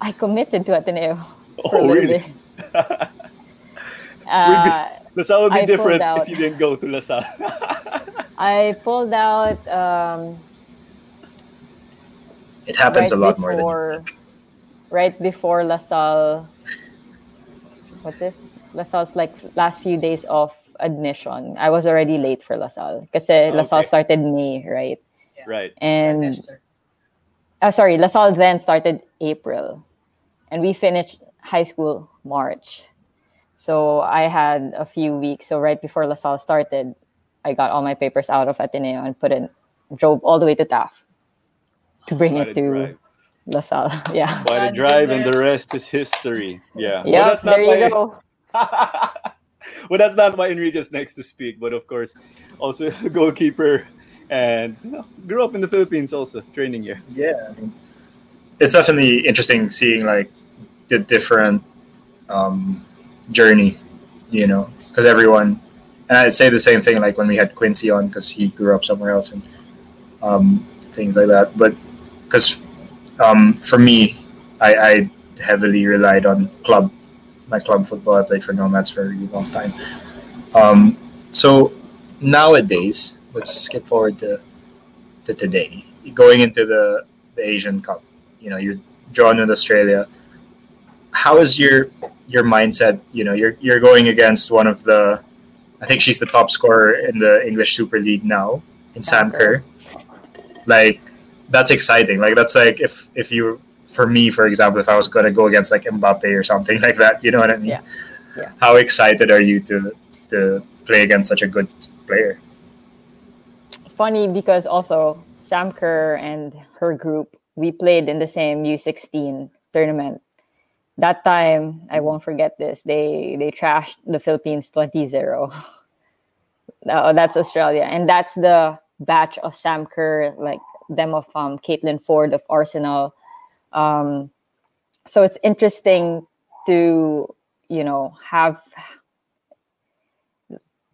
I committed to Ateneo. Oh, really? uh, LaSalle would be I different if you didn't go to LaSalle. I pulled out. Um, it happens right a lot before, more than right before LaSalle. What's this? LaSalle's like last few days of admission. I was already late for LaSalle because okay. LaSalle started May, right? Yeah. Right. And oh, sorry, LaSalle then started April, and we finished high school March. So I had a few weeks. So right before LaSalle started, I got all my papers out of Ateneo and put in, drove all the way to Taft to bring it to drive. LaSalle. Yeah. Quite a drive, and the rest is history. Yeah. Yeah. Well, that's not there you go. well, that's not why Enrique's next to speak, but of course, also a goalkeeper and you know, grew up in the Philippines also, training here. Yeah. It's definitely interesting seeing like different um, journey, you know, because everyone, and I'd say the same thing like when we had Quincy on because he grew up somewhere else and um, things like that. But because um, for me, I, I, heavily relied on club, my club football. I played for Nomads for a really long time. Um, so nowadays, let's skip forward to to today. Going into the, the Asian Cup, you know, you're drawn with Australia. How is your your mindset? You know, you're you're going against one of the, I think she's the top scorer in the English Super League now in Sam Kerr. Like that's exciting. Like that's like if if you for me, for example, if I was gonna go against like Mbappe or something like that, you know what I mean? Yeah. Yeah. How excited are you to to play against such a good player? Funny because also Sam Kerr and her group, we played in the same U16 tournament. That time, I won't forget this. They they trashed the Philippines 20-0. oh, that's Australia. And that's the batch of Sam Kerr, like them of um, Caitlin Foord of Arsenal. Um, so it's interesting to you know have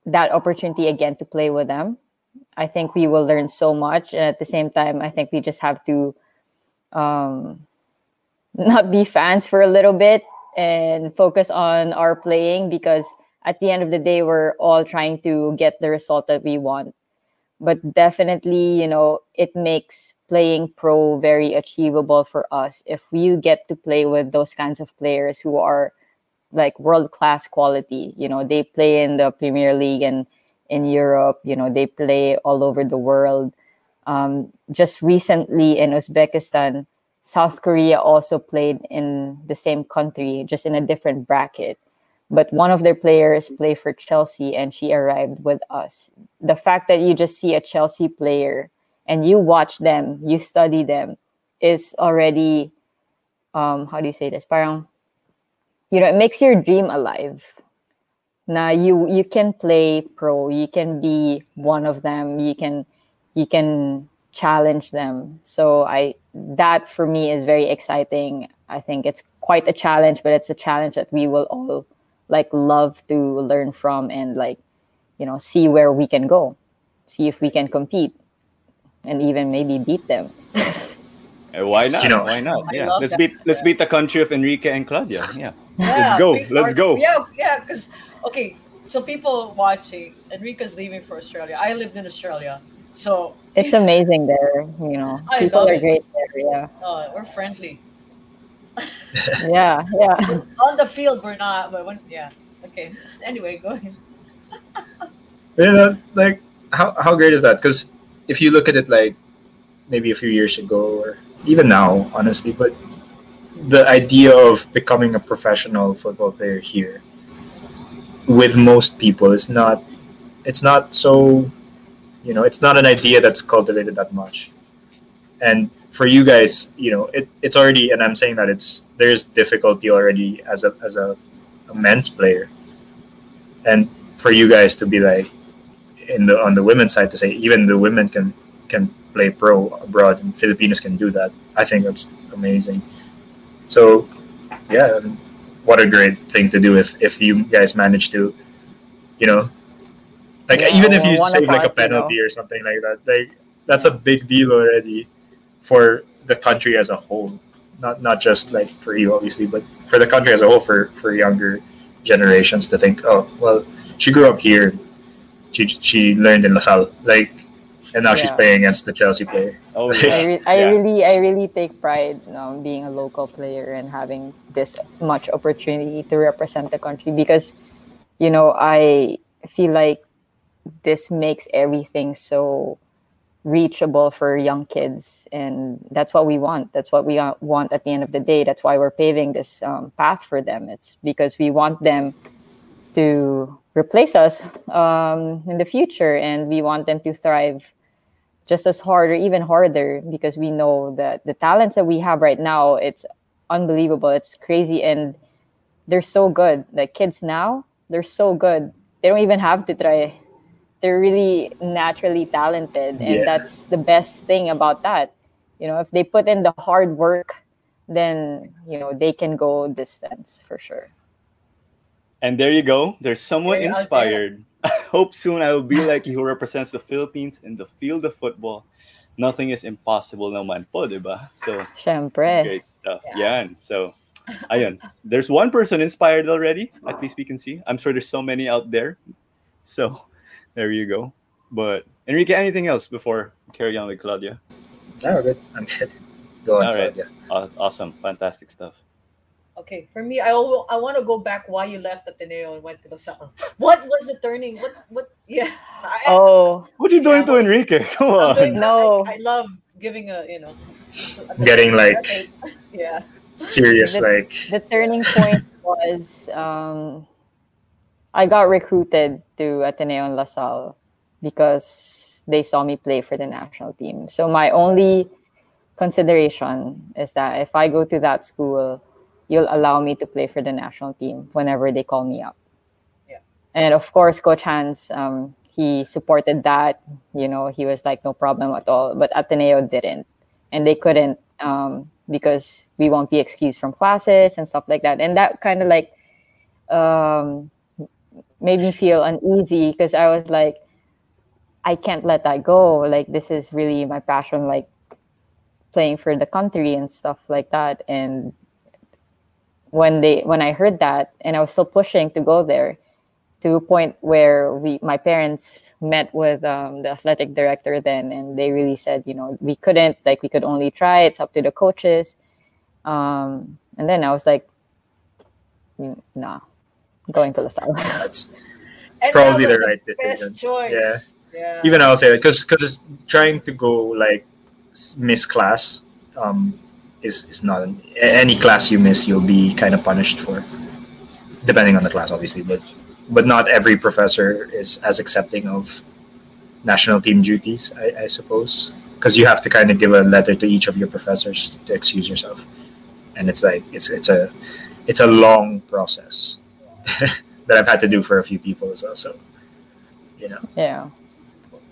that opportunity again to play with them. I think we will learn so much, and at the same time, I think we just have to um, not be fans for a little bit and focus on our playing because at the end of the day, we're all trying to get the result that we want. But definitely you know it makes playing pro very achievable for us. If we get to play with those kinds of players who are like world class quality you know they play in the premier league and in europe you know they play all over the world. Um, just recently in uzbekistan south korea also played in the same country just in a different bracket but one of their players play for Chelsea and she arrived with us. The fact that you just see a Chelsea player and you watch them, you study them is already um how do you say this? Parang you know, it makes your dream alive. Now you you can play pro, you can be one of them, you can you can challenge them. So I that for me is very exciting. I think it's quite a challenge, but it's a challenge that we will all like love to learn from and like you know see where we can go see if we can compete and even maybe beat them why not? You know- why not? I Yeah, let's that. beat let's beat the country of Enrique and Claudia. Yeah, Yeah, let's go, let's go. Yeah, yeah, because okay, so people watching Enrica's leaving for Australia. I lived in Australia, so it's amazing there you know I people love are it. great there yeah uh, we're friendly. yeah yeah On the field, we're not. But when, yeah, okay. Anyway, go ahead. you know, like how how great is that? Because if you look at it like maybe a few years ago or even now, honestly, but the idea of becoming a professional football player here with most people is not it's not so you know it's not an idea that's cultivated that much and for you guys you know it, it's already and i'm saying that it's there's difficulty already as a as a, a men's player and for you guys to be like in the on the women's side to say even the women can can play pro abroad and Filipinos can do that. I think that's amazing. So yeah, what a great thing to do if if you guys manage to, you know, like Yeah, even if you save like a us, you know. penalty or something like that, like that's a big deal already for the country as a whole. Not not just like for you obviously, but for the country as a whole for for younger generations to think, oh well, she grew up here. She she learned in LaSalle, like, and now she's playing against the Chelsea player. Oh I, re- I Yeah. really I really take pride you know, being a local player and having this much opportunity to represent the country because you know I feel like this makes everything so reachable for young kids. And that's what we want. That's what we uh, want at the end of the day. That's why we're paving this um, path for them. It's because we want them to replace us um, in the future. And we want them to thrive just as hard or even harder because we know that the talents that we have right now it's unbelievable. It's crazy. And they're so good. Like kids now they're so good. They don't even have to try they're really naturally talented and Yeah. that's the best thing about that you know if they put in the hard work then you know they can go distance for sure And there you go. There's someone There, inspired. I hope soon I will be like you who represents the Philippines in the field of football. Nothing is impossible naman po, di ba? So, Syempre. great stuff. Yeah. Yan. So, ayun. There's one person inspired already. At least we can see. I'm sure there's so many out there. So, there you go. But, Enrique, anything else before we carry on with Claudia? No, good. I'm good. Go on, All right. Claudia. Aw- Awesome. Fantastic stuff. Okay, for me, I al- I want to go back why you left Ateneo and went to LaSalle. What was the turning? What what? Yeah. So I, Oh, What are you doing Yeah. to Enrique? Come I'm doing on. No. I, I love giving a you know. Getting, like- yeah. Serious, The- like the turning point was um, I got recruited to Ateneo and LaSalle because they saw me play for the national team. So my only consideration is that if I go to that school, you'll allow me to play for the national team whenever they call me up. Yeah. And of course, Coach Hans, um, he supported that. You know, he was like, no problem at all. But Ateneo didn't. And they couldn't um, because we won't be excused from classes and stuff like that. And that kind of like um, made me feel uneasy because I was like, I can't let that go. Like, this is really my passion, like playing for the country and stuff like that. And when they when I heard that and I was still pushing to go there to a point where we my parents met with um, the athletic director then and they really said you know we couldn't like we could only try it's up to the coaches um, and then I was like "Mm, nah going to LaSalle that's And Probably that was the right decision. Best choice. Yeah. Yeah. even I'll say that because because trying to go like miss class um, is is not an, any class you miss you'll be kind of punished for, depending on the class obviously, but but not every professor is as accepting of national team duties, I, I suppose, because you have to kind of give a letter to each of your professors to excuse yourself, and it's like it's it's a it's a long process that I've had to do for a few people as well. So, you know. yeah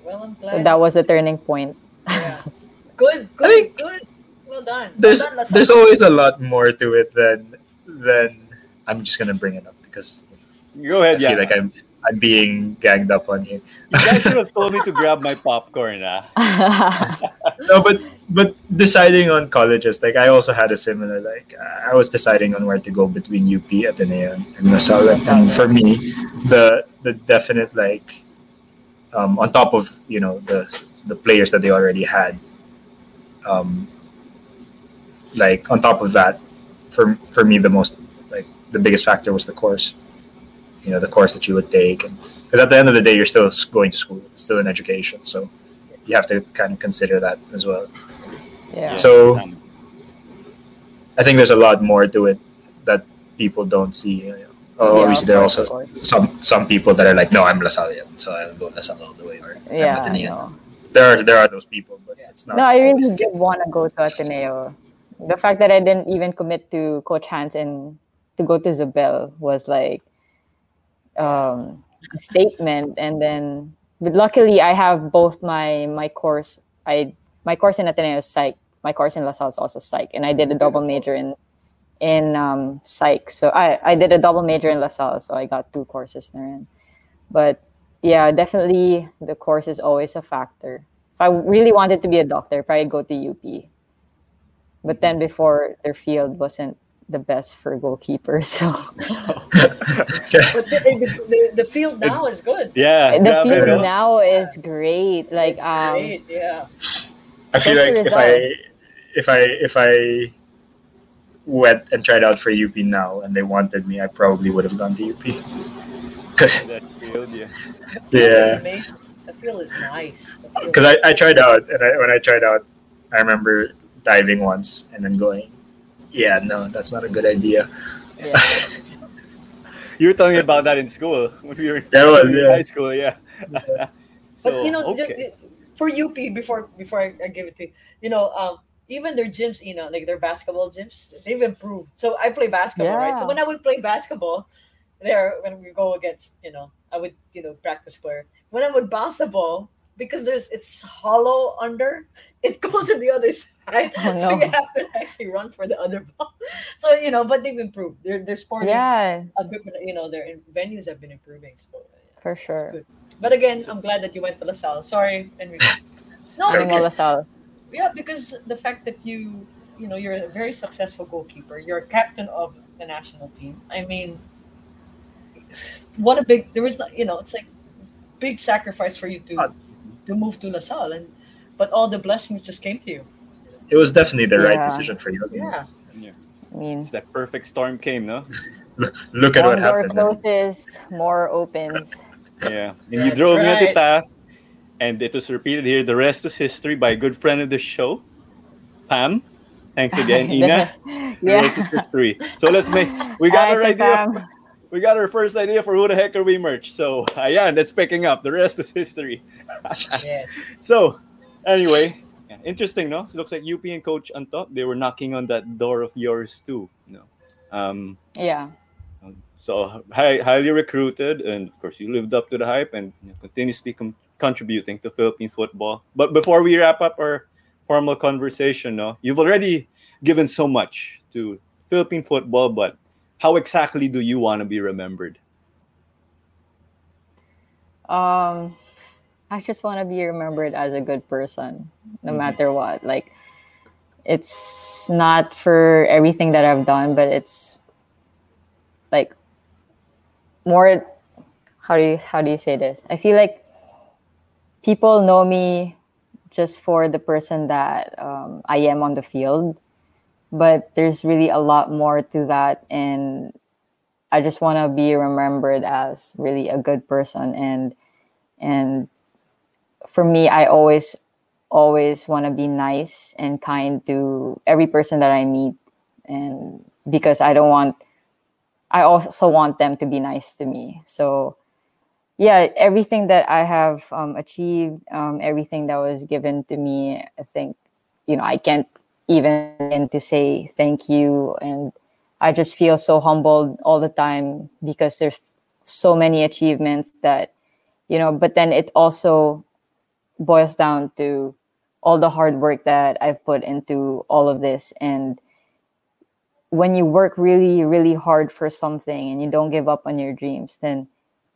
well, I'm so glad. that was the turning point yeah. Good. Good. think good. Well done. there's well done, there's always a lot more to it than than I'm just gonna bring it up because Go ahead, I yeah. feel like I'm I'm being ganged up on here. you guys should have told me to grab my popcorn. Ah. No, but but deciding on colleges, like I also had a similar like I was deciding on where to go between UP, Ateneo, and LaSalle. And for me, the the definite like um, on top of you know the the players that they already had, um, like on top of that, for for me the most like the biggest factor was the course. You know, the course that you would take, and because at the end of the day, you're still going to school, still in education, so you have to kind of consider that as well. yeah. So Um, I think there's a lot more to it that people don't see. you know. Oh, Yeah, obviously, there are also some some people that are like, no, I'm Lasallian, so I'll go Lasalle all the way. Or I'm Yeah, There are there are those people, but it's not. No, I really did case. want to go to Ateneo. The fact that I didn't even commit to Coach Hans and to go to Zobel was like um, statement. And then, but luckily, I have both my my course. I my course in Ateneo is psych. My course in LaSalle is also psych, and I did a double major in in um, psych. So I I did a double major in LaSalle, so I got two courses therein. But yeah, definitely the course is always a factor. If I really wanted to be a doctor, I'd probably go to UP. But then before their field wasn't the best for goalkeepers, so But the, the, the, the field now is good. yeah, the grabe, field no? now is great. Like It's um, great, yeah. I feel Social like if I if I if I went and tried out for UP now and they wanted me, I probably would have gone to UP. 'Cause That field, yeah. The field is Yeah. amazing. The field is nice. Because I, I tried out and I, when I tried out, I remember diving once and then going, yeah, no, that's not a good idea. yeah. You were telling me about that in school when we were in Yeah, well, in yeah. high school. Yeah. so, but you know, okay. for UP, before before I, I give it to you, you know, um, even their gyms, you know, like their basketball gyms, they've improved. So I play basketball, right? So when I would play basketball, there when we go against, you know, I would, you know, practice player. When I would bounce the ball, because there's it's hollow under, it goes in the other side. Oh, so no. you have to actually run for the other ball. So you know, but they've improved. Their their sporting yeah, equipment, you know, their venues have been improving. So yeah. for sure. good. But again, I'm glad that you went to LaSalle. Sorry, Enrique. No, because LaSalle. yeah, because the fact that you you know you're a very successful goalkeeper. You're a captain of the national team. I mean, what a big there was you know it's like big sacrifice for you to Uh, to move to LaSalle and but all the blessings just came to you. It was definitely the right decision for you. Yeah. yeah. I mean, It's that perfect storm came, no? Look at what one door happened. closes, more opens. Yeah. And you That's drove me to right. task, and it was repeated here. The rest is history by a good friend of the show, Pam. Thanks again, Inna. The rest is history. So let's make. We got Hi, right Sir idea. Pam. We got our first idea for who the heck are we merch. So ayan, that's picking up. The rest is history. Yes. So, anyway, interesting, no? It looks like UP and Coach Anto, they were knocking on that door of yours too. No, um, Yeah. so high, highly recruited, and of course, you lived up to the hype and you know, continuously com- contributing to Philippine football. But before we wrap up our formal conversation, no, you've already given so much to Philippine football, but how exactly do you want to be remembered? Um, I just want to be remembered as a good person, no Mhm. matter what. Like, it's not for everything that I've done, but it's like more. How do you how do you say this? I feel like people know me just for the person that um, I am on the field, but there's really a lot more to that, and I just want to be remembered as really a good person and and for me I always always want to be nice and kind to every person that I meet and because I don't want I also want them to be nice to me. So yeah, everything that I have um, achieved, um, everything that was given to me, I think, you know, I can't even begin to say thank you. And I just feel so humbled all the time because there's so many achievements that, you know, but then it also boils down to all the hard work that I've put into all of this. And when you work really really hard for something and you don't give up on your dreams then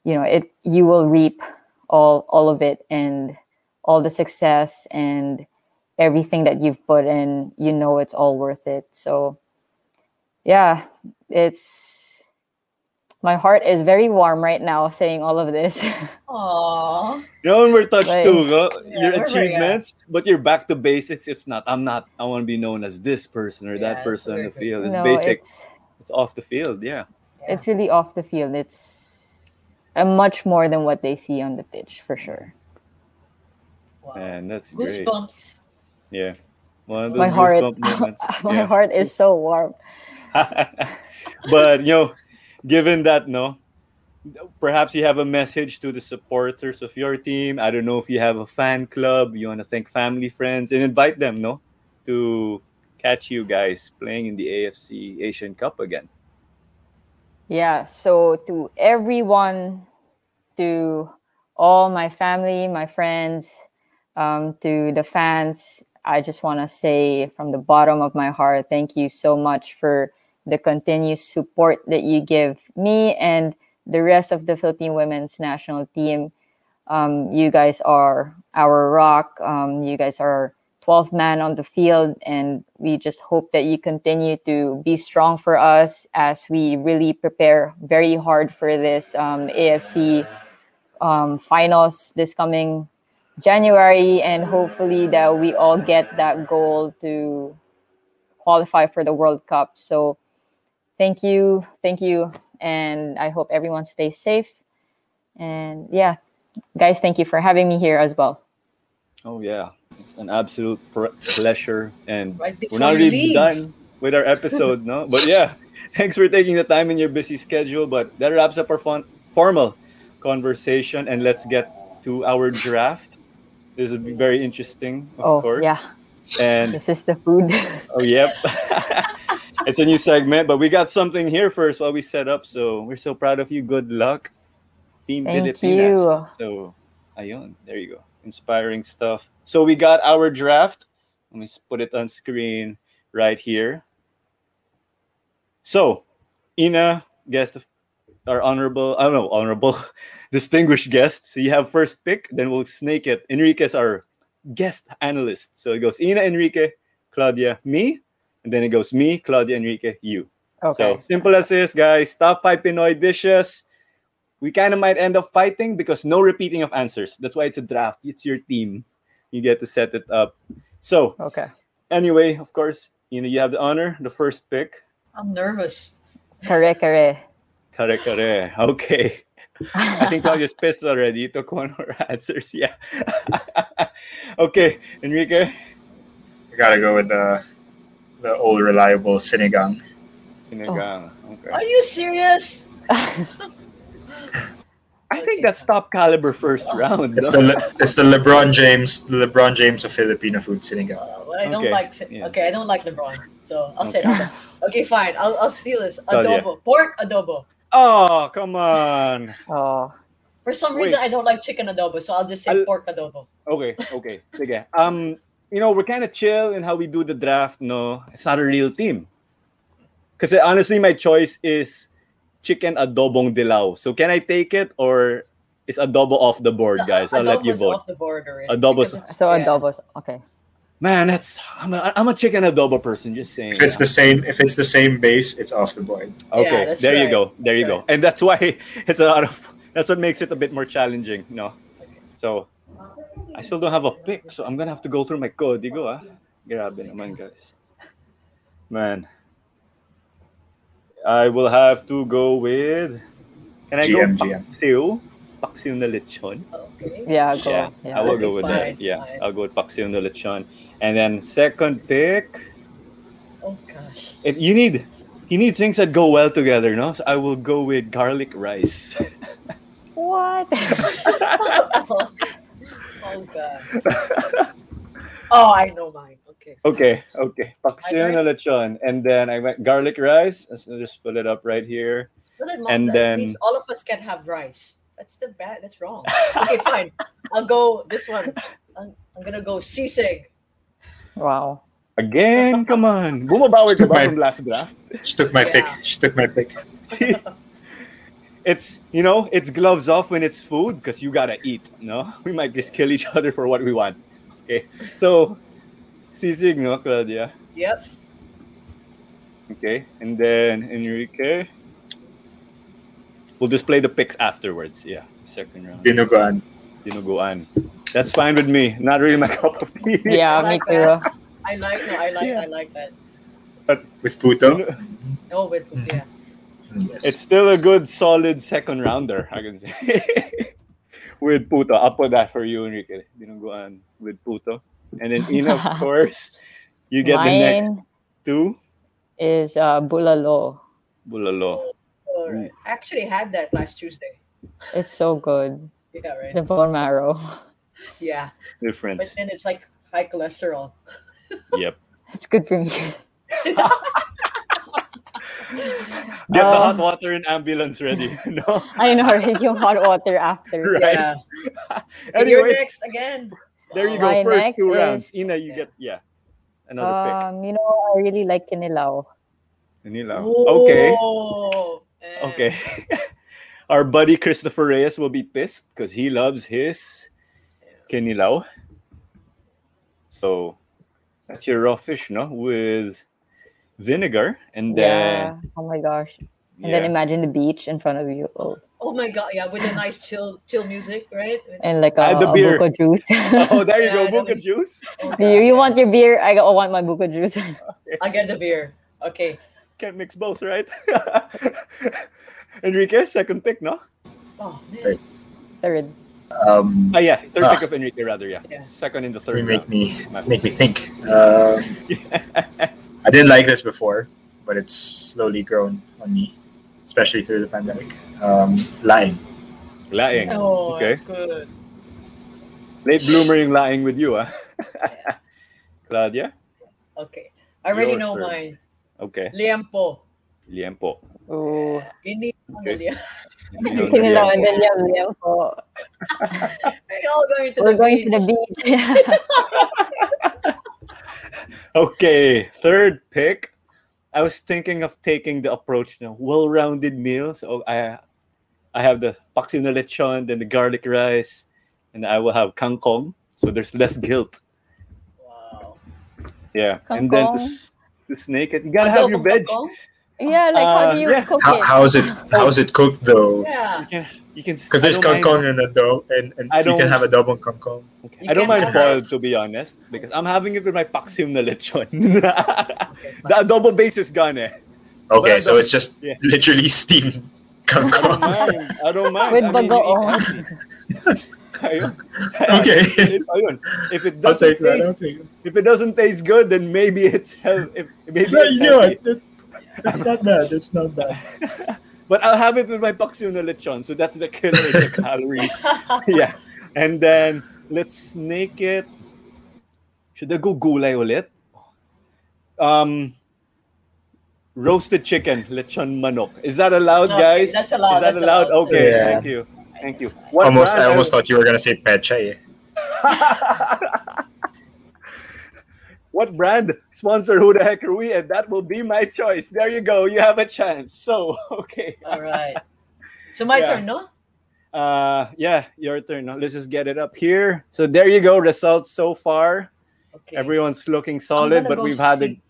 you know it you will reap all all of it and all the success and everything that you've put in you know it's all worth it so yeah it's my heart is very warm right now saying all of this Aww. You know, when we're touched Like- too, no? Yeah, your we're very, achievements, but you're back to basics. It's not. I'm not. I want to be known as this person or Yeah, that person on very the field. It's no basic. It's, it's off the field. Yeah. it's really off the field it's a much more than what they see on the pitch for sure Wow. Man, that's great. Goosebumps. Yeah. One of those my heart moments. my Yeah. heart is so warm but you know, given that, no, perhaps you have a message to the supporters of your team. I don't know if you have a fan club. You want to thank family, friends, and invite them, no, to catch you guys playing in the AFC Asian Cup again. Yeah, so to everyone, to all my family, my friends, um, to the fans, I just want to say from the bottom of my heart, thank you so much for the continuous support that you give me and the rest of the Philippine women's national team. Um, you guys are our rock. Um, you guys are 12 man on the field, and we just hope that you continue to be strong for us as we really prepare very hard for this um, AFC um, finals this coming January, and hopefully that we all get that goal to qualify for the World Cup. So, thank you, thank you, and I hope everyone stays safe. And yeah, guys, thank you for having me here as well. Oh yeah, it's an absolute pr- pleasure, and Right we're not you really leave. done with our episode, no. But yeah, thanks for taking the time in your busy schedule. But that wraps up our fun, formal conversation, and let's get to our draft. This is very interesting, of oh course. yeah, And this is the food. oh yep, it's a new segment, but we got something here first while we set up. So we're so proud of you. Good luck, Team Thank Pilipinas. you. So, ayun, there you go. Inspiring stuff. So we got our draft. Let me put it on screen right here. So, Inna, guest of our honorable, I don't know, honorable, distinguished guest. So you have first pick, then we'll snake it. Enrique's our guest analyst. So it goes Inna, Enrique, Claudia, me, and then it goes me, Claudia, Enrique, you. Okay. So simple as this, guys. Top five Pinoy dishes. We kind of might end up fighting because no repeating of answers. That's why it's a draft. It's your team. You get to set it up. So okay. anyway, of course, you know you have the honor, the first pick. I'm nervous. Kare kare. Kare kare. Okay. I think I just pissed already. You took one of her answers. Yeah. okay, Enrique. I gotta go with the the old reliable Sinigang. Sinigang. Okay. Are you serious? I think that's top caliber first round. It's no? the Le- it's the LeBron James the LeBron James of Filipino food Sinigang. Uh, well, I don't Okay, like. yeah. Okay, I don't like LeBron, so I'll say Okay. that. Okay, fine. I'll, I'll steal this. Claudia. Adobo, pork adobo. Oh, come on. oh. For some Wait. reason, I don't like chicken adobo, so I'll just say I'll- pork adobo. Okay, okay. Sige. Um, you know, we're kind of chill in how we do the draft, no? It's not a real team. Because honestly, my choice is chicken adobong dilaw. So can I take it or is adobo off the board, guys? I'll let you Adobo's vote. off the board already. Adobo's- because it's- So yeah. adobos. Okay. Man, that's I'm a, I'm a chicken adobo person. Just saying. If it's the same if it's the same base, it's off the board. Okay, Yeah, that's there you go. There you go. And that's why it's a lot of that's what makes it a bit more challenging, no? So I still don't have a pick, so I'm gonna have to go through my código, ah. Grabe naman, guys. Man. I will have to go with Can I GM, go GM. paksiw? Paksiw na lechon? Oh, okay. Yeah, go. Yeah, Yeah. I will Okay, go with fine, that. Yeah, fine. I'll go with paksiw na lechon. And then second pick, Oh gosh. and you need you need things that go well together, no? So I will go with garlic rice. What? oh, oh god. Oh, I know mine. Okay. okay, okay. Paksiw I na lechon. And then I went garlic rice. Let's just fill it up right here. So then, And that then- all of us can have rice. That's the bad. That's wrong. Okay, fine. I'll go this one. I'm, I'm gonna go sisig. wow. Again, come on. Bumabawi ka Took ba my- from last draft? She took my Yeah. pick. She took my pick. it's you know it's gloves off when it's food because you gotta eat no we might just kill each other for what we want okay so sisig no claudia Yep. okay and then enrique we'll display the picks afterwards yeah second round Dinuguan. dinuguan that's fine with me not really my cup of tea Yeah, I me like too. I like no, I like Yeah. I like that. With Puto. Oh, with yeah. Yes. it's still a good solid second rounder i can say with puto i'll put that for you enrique dinuguan with puto and then inna of course you get the next two is uh, bulalo. bulalo All right. I actually had that last Tuesday. It's so good. Yeah, right. The bone marrow. Yeah, different but then it's like high cholesterol. yep It's good for me. get the Uh, hot water and ambulance ready no I know, right? Yung hot water after. Right. Yeah. And you're anyway next again. there you go My first next two rounds is- inna you Yeah. get yeah another pick Um, you know, I really like kinilaw. Manila. okay Whoa. Okay our buddy christopher reyes will be pissed because he loves his kinilaw so that's your raw fish no with vinegar and then. yeah. then Oh my gosh. And yeah. then imagine the beach in front of you. Oh. Oh my god, yeah, with a nice chill chill music, right? And like Add a, the a beer. buko juice. oh there you go Yeah, buko juice oh Do you, you want your beer? I go- want my buko juice. I get the beer. Okay. Can't mix both right enrique second pick no Oh man. Third. Um, ah yeah third Ah. pick of enrique rather yeah, Yeah. second in the you third make round. me make me think. Um, I didn't like this before, but it's slowly grown on me, especially through the pandemic. Um, lying. laing Oh, Okay. that's good. late bloomer yung laing with you ah claudia Okay. I already Yours, know sir. mine. Okay Liempo. liempo eh, Ooh. Ini Okay. We're Kinilaw and then yum yum po. all going to We're the going beach. to the beach. Okay, third pick. I was thinking of taking the approach now, well-rounded meal. So oh, I I have the paksiw na lechon, then the garlic rice, and I will have kangkong. So there's less guilt. Wow. Yeah. And then to, Kangkong? s- to snake it, you gotta have your Adobo veg. yeah, like how Uh, do you yeah. cook How, it? how's it? How's it cooked though? Yeah. You can you can Because there's don't mind- kangkong and and, and I you don't- can have adobo and kangkong. Okay. I don't mind have- boiled to be honest, because I'm having it with my paksiw na lechon. the adobo base is gone eh. Okay, so it's just yeah. literally steamed I don't kangkong. mind. I don't mind. With I mean, you bagoong. Healthy. Ayun. Okay. If it, ayun. If it doesn't taste, I'll take it. if it doesn't taste good, then maybe it's health. If, maybe No, it's you know healthy. It- It's not bad. It's not bad. But I'll have it with my paksiw na lechon. So that's the killer in the calories. yeah. And then let's snake it. Should I go gulay ulit? Um, roasted chicken, lechon manok. Is that allowed, Okay, guys? that's allowed, Is that that's allowed? allowed. Okay, Yeah. thank you. Thank you. What almost, I almost thought you were gonna say pecha. Eh. what brand sponsor who the heck are we and that will be my choice there you go you have a chance so okay All right. So my Yeah. turn, no? uh yeah your turn now let's just get it up here so there you go results so far Okay. everyone's looking solid but we've had a, see- I'm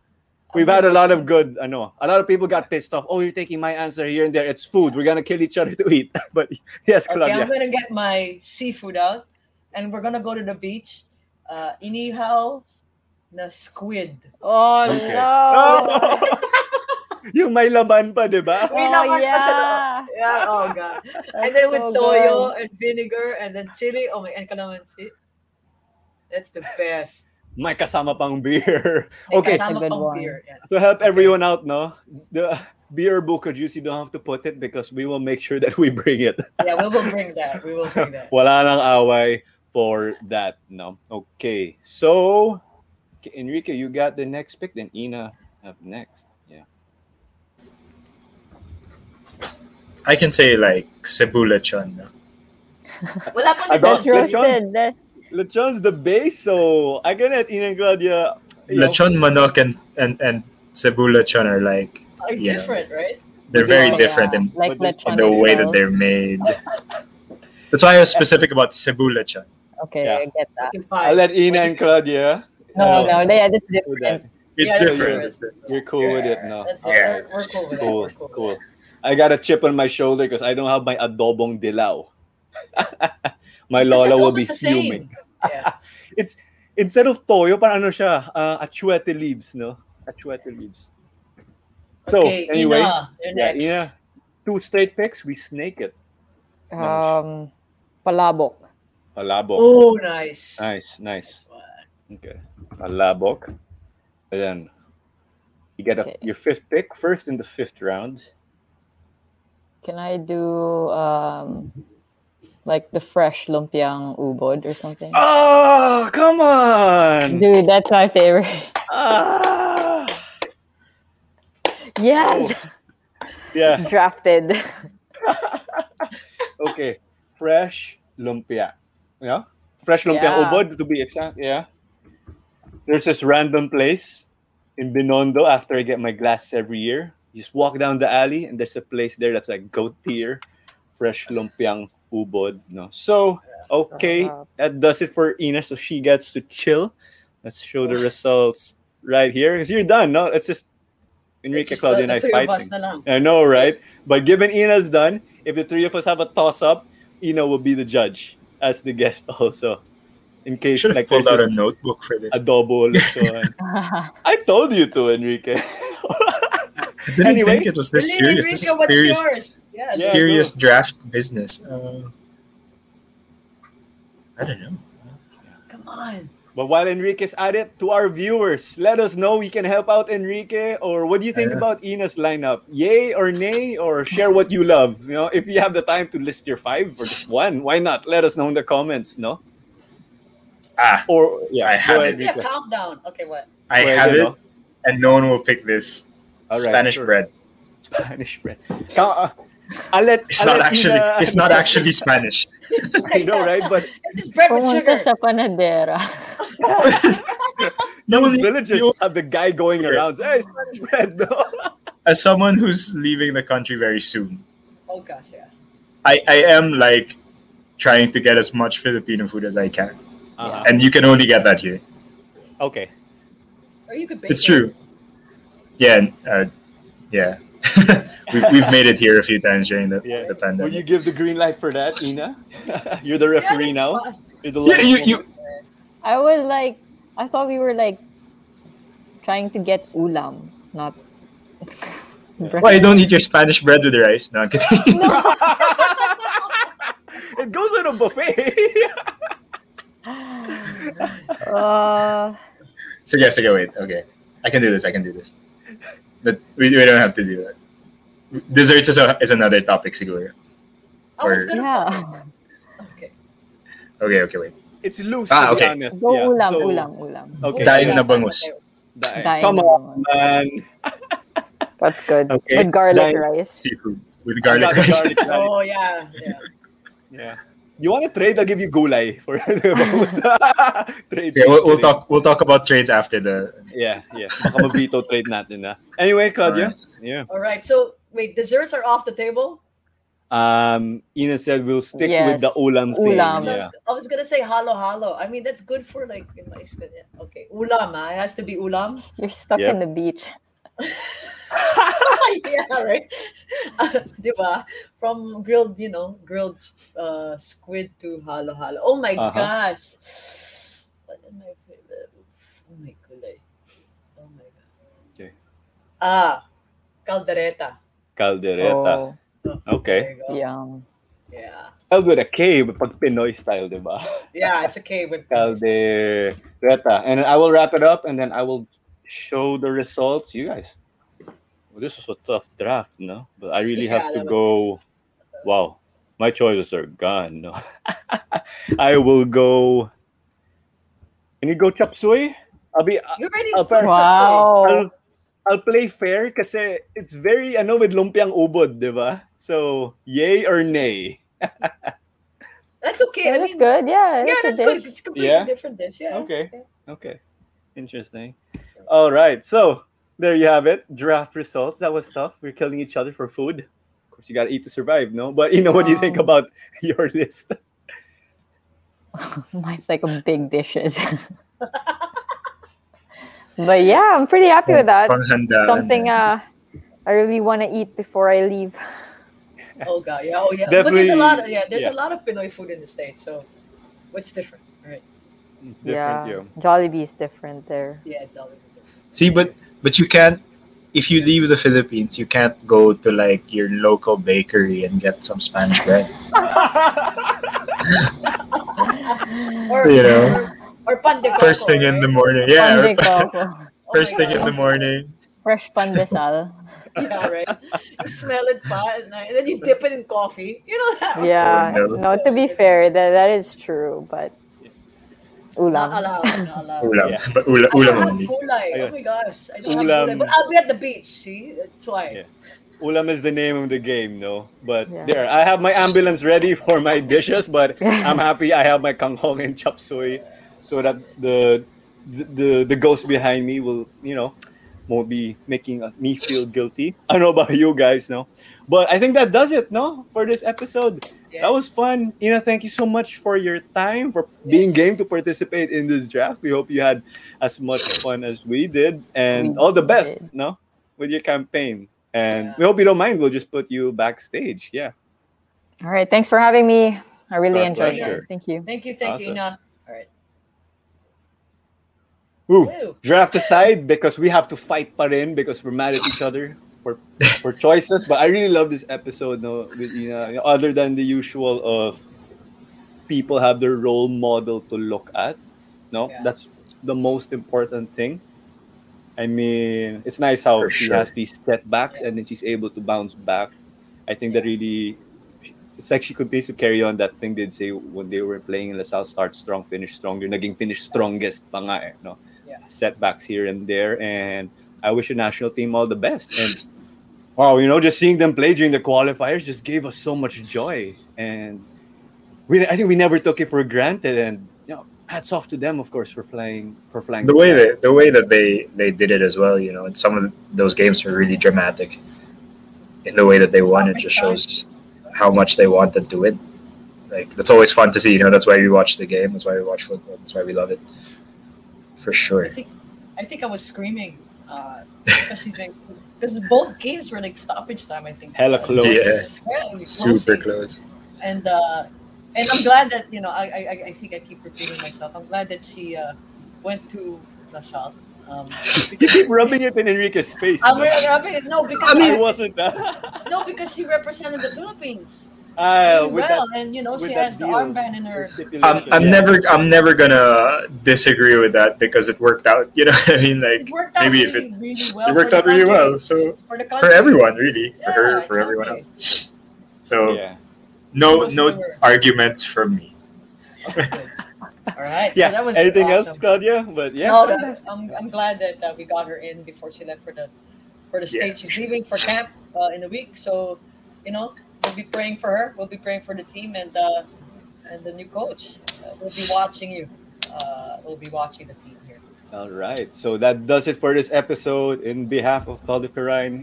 we've had a lot of good i know a lot of people got pissed off oh you're taking my answer here and there it's food we're gonna kill each other to eat but yes Okay, I'm gonna get my seafood out, and we're gonna go to the beach. Uh, inihaw na squid. Oh Okay. no! Oh! yung may laman pa di ba May Oh, laman pa sa loob. yeah. Yeah, oh god. and That's then with toyo good. and vinegar and then chili. Oh my, and calamansi. That's the best. May kasama pang beer May okay kasama That's a good pang one. beer. Yeah. to help everyone out, no, the beer book or juice, you don't have to put it because we will make sure that we bring it. yeah, we will bring that. We will bring that. Wala nang away for that, no. Okay, so Enrique, you got the next pick, then Inna up next. Yeah. I can say like Cebu lechon. No? Wala pang Adult That's lechon. lechon? roasted. That- Lechon's the base, so I can let Inna and Claudia you know, lechon manok and and and cebu lechon are like Are Yeah. different, right? they're But very yeah. different in, like but this- lechon in the way that they're made. That's why I was specific about cebu lechon. Okay, Yeah. I get that. I'll fine. let Inna and Claudia. No, know, no, they are just do different. that. It's Yeah, different. you're- It's different. You're cool with it, no? That's, Yeah. we're, we're cool with. Cool, We're cool. cool. I got a chip on my shoulder because I don't have my adobong dilaw. my Lola will be almost fuming. Yeah. It's instead of toyo, parang ano siya, uh, achuete leaves, no? Achuete leaves. So okay, anyway, Inna, you're yeah. Inna, two straight picks, we snake it. Um, palabok. Palabok. Oh, nice. Nice, nice. Okay. Palabok. And then you get a, Okay. your fifth pick first in the fifth round. Can I do um, like the fresh lumpiang ubod or something? Oh, come on! Dude, that's my favorite. Ah! Yes, Yeah, drafted. okay. Fresh lumpia. Yeah? Fresh lumpia Yeah. ubod to be exact. Yeah. There's this random place in Binondo after I get my glasses every year. You just walk down the alley and there's a place there that's like goat tier, fresh lumpiang ubod. No. So okay, Uh, that does it for Inna. So she gets to chill. Let's show the results right here. Because you're done, no? It's just Enrique, Just Claudia, the, and I the three of us fighting. I know, right? But given Inna's done, if the three of us have a toss up, Inna will be the judge as the guest also. In case should like pulled this out a is notebook for this. adobo lechon. I told you to, Enrique. I didn't Anyway, think it was this serious. Enrique, This is what's serious, yours? Yeah, Yeah, serious go. draft business. Uh, I don't know. come on. but while Enrique's at it, to our viewers, let us know we can help out Enrique or what do you think Yeah. about Inna's lineup? Yay or nay? Or share what you love. You know, if you have the time to list your five or just one, why not? Let us know in the comments, no? Ah, Or yeah, I have it. Give me a countdown. Okay, what? I Well, have it, know. and no one will pick this. All right, Spanish sure. bread. Spanish bread. Uh, I'll let, It's I'll not let actually. Inna- It's not actually Spanish. I know, right? But It's just bread with Pumunta sugar. sa panadera. No Some one. villages you- have the guy going around. Hey, Spanish bread, no? As someone who's leaving the country very soon, Oh gosh, yeah. I, I am like trying to get as much Filipino food as I can, Uh-huh. and you can only get that here. Okay. Or you could bake It's it. true. Yeah, and, uh, yeah. we've, we've made it here a few times during the, Yeah. the Will you give the green light for that, Inna? You're the referee that's now. You're the Yeah, you, you, I was like, I thought we were like trying to get ulam, not. bread. why you don't eat your Spanish bread with rice? No, I'm kidding. it goes in a buffet. Uh, so yeah, so wait. Okay, I can do this. I can do this. But we, we don't have to do that. Desserts is, a, is another topic, siguro. I was Or- gonna. yeah. Okay. Okay, okay, wait. it's loose, Ah, okay. honest. Go Yeah, ulam, so- ulam, ulam. Okay. Daing na bangus. Daing. Daing Come on, man. That's good. Okay. With garlic Daing. rice. Seafood with garlic rice. garlic rice. Oh yeah, yeah. Yeah. You want to trade? I'll give you gulay for the bangus. trade. Okay, we'll, we'll talk. We'll talk about trades after the. Yeah, yeah. Baka ma-veto trade natin na. Anyway, Claudia. Yeah. All right. So wait, desserts are off the table. Um, Inna said we'll stick with the ulam thing. Ulam. So I, Yeah. was, I was gonna say halo halo. I mean that's good for like in my skin. Yeah. Okay, ulam. Ah. It has to be ulam. You're stuck Yeah. in the beach. yeah, right. Uh, diba? From grilled, you know, grilled uh, squid to halo halo. Oh my Uh-huh. gosh. What am I? Oh my gulay. Oh my god. Okay. Ah, caldereta. Caldereta. Oh, Okay. There you go. Yum. Yeah. Spelled with a K, but pag Pinoy style, di ba? Yeah, it's okay with Caldereta. And I will wrap it up and then I will show the results. You guys. Well, this was a tough draft, no? But I really have to go. Wow. My choices are gone. No. I will go. Can you go chop suey? I'll be You're ready Uh, for chop suey. Wow. I'll, I'll play fair kasi it's very ano with lumpiang ubod, di ba? So, yay or nay? That's okay. I That's mean, good. Yeah, yeah, that's that's good. It's completely Yeah? different dish. Yeah. Okay. Okay. Interesting. All right. So there you have it. Draft results. That was tough. We're killing each other for food. Of course, you got to eat to survive, no? But you know what do you think about your list? Mine's like a big dishes. but yeah, I'm pretty happy with that. Something uh, I really want to eat before I leave. Oh god, yeah, oh yeah. But there's a lot. Of, yeah, there's yeah. a lot of Pinoy food in the states. So, what's different? Right? It's different, yeah, yo. Jollibee is different there. Yeah, it's always different. See, but but you can't. If you leave the Philippines, you can't go to like your local bakery and get some Spanish bread. Or You know. or, or pan de First coco, thing in the morning, yeah. Pan de coco, Oh First my thing in the oh morning. fresh pandesal. Yeah, right. You smell it pa, and then you dip it in coffee. You know that? Yeah, oh, no. no, to be fair, that that is true, but Not ulam. allowed. Not allowed. Ulam, Yeah. but ula, ulam don't have only. gulay. Oh my gosh. I don't have Ulam. gulay. But I'll be at the beach. See? That's why. Yeah. Ulam is the name of the game, no? But Yeah. there, I have my ambulance ready for my dishes, but I'm happy I have my kangkong and chop suey so that the the the, the ghost behind me will, you know, won't be making me feel guilty. I don't know about you guys, no? But I think that does it, no? For this episode. Yes. That was fun. Inna, thank you so much for your time, for being game to participate in this draft. We hope you had as much fun as we did. And We all the best, did. no? With your campaign. And Yeah. we hope you don't mind. We'll just put you backstage. Yeah. All right, thanks for having me. I really Our enjoyed pleasure. it. Thank you. Thank you. Thank you, Awesome. Inna. All right. Ooh, Woo. draft aside because we have to fight pa rin because we're mad at each other for for choices. But I really love this episode, no, with Inna. You know, other than the usual of people have their role model to look at. No, Yeah. that's the most important thing. I mean, it's nice how For she sure. has these setbacks Yeah. and then she's able to bounce back. I think that really, it's like she continues to carry on that thing they'd say when they were playing in LaSalle, start strong, finish stronger. Naging finish strongest pa nga eh, no? Yeah. Setbacks here and there. And I wish the national team all the best. And wow, you know, just seeing them play during the qualifiers just gave us so much joy. And we, I think we never took it for granted. And you know, hats off to them, of course, for flying for flying The way that the way that they they did it as well, you know, and some of those games were really dramatic. In the way that they won, it just shows how much they wanted to win. Like that's always fun to see. You know, that's why we watch the game. That's why we watch football. That's why we love it. For sure. I think I think I was screaming, uh, especially during because both games were like stoppage time. I think Hella close. Yeah. very Super close. close. And uh, and I'm glad that you know I I, I- I think I keep repeating myself. I'm glad that she uh, went to LaSalle. Um, You keep rubbing it in Enrique's face. I'm no? really happy. No, because I mean, I wasn't that. no, because she represented the Philippines Really with well, that and you know she that has the deal, armband in her. I'm, I'm yeah. never I'm never gonna disagree with that because it worked out. You know, what I mean, like It worked out maybe if really, really well. it worked out the really well. So for the for everyone, really, for her, Yeah, for everyone else. So Yeah. no no her- arguments from me. Okay. All right. Yeah. So that was Anything awesome. else, Claudia? But yeah. No, that- I'm, I'm glad that uh, we got her in before she left for the for the Yeah. state. She's leaving for camp uh, in a week, so you know we'll be praying for her. We'll be praying for the team and uh, and the new coach. Uh, we'll be watching you. Uh, we'll be watching the team here. All right. So that does it for this episode. In behalf of Claudio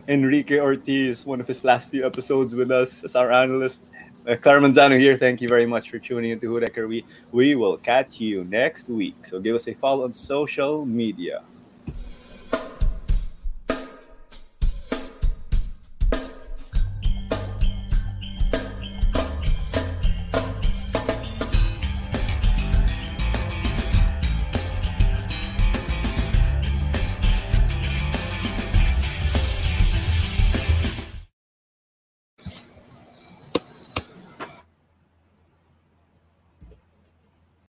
Enrique Ortiz, one of his last few episodes with us as our analyst. Uh, Clara Manzano here. Thank you very much for tuning into Hood We, we will catch you next week. So give us a follow on social media.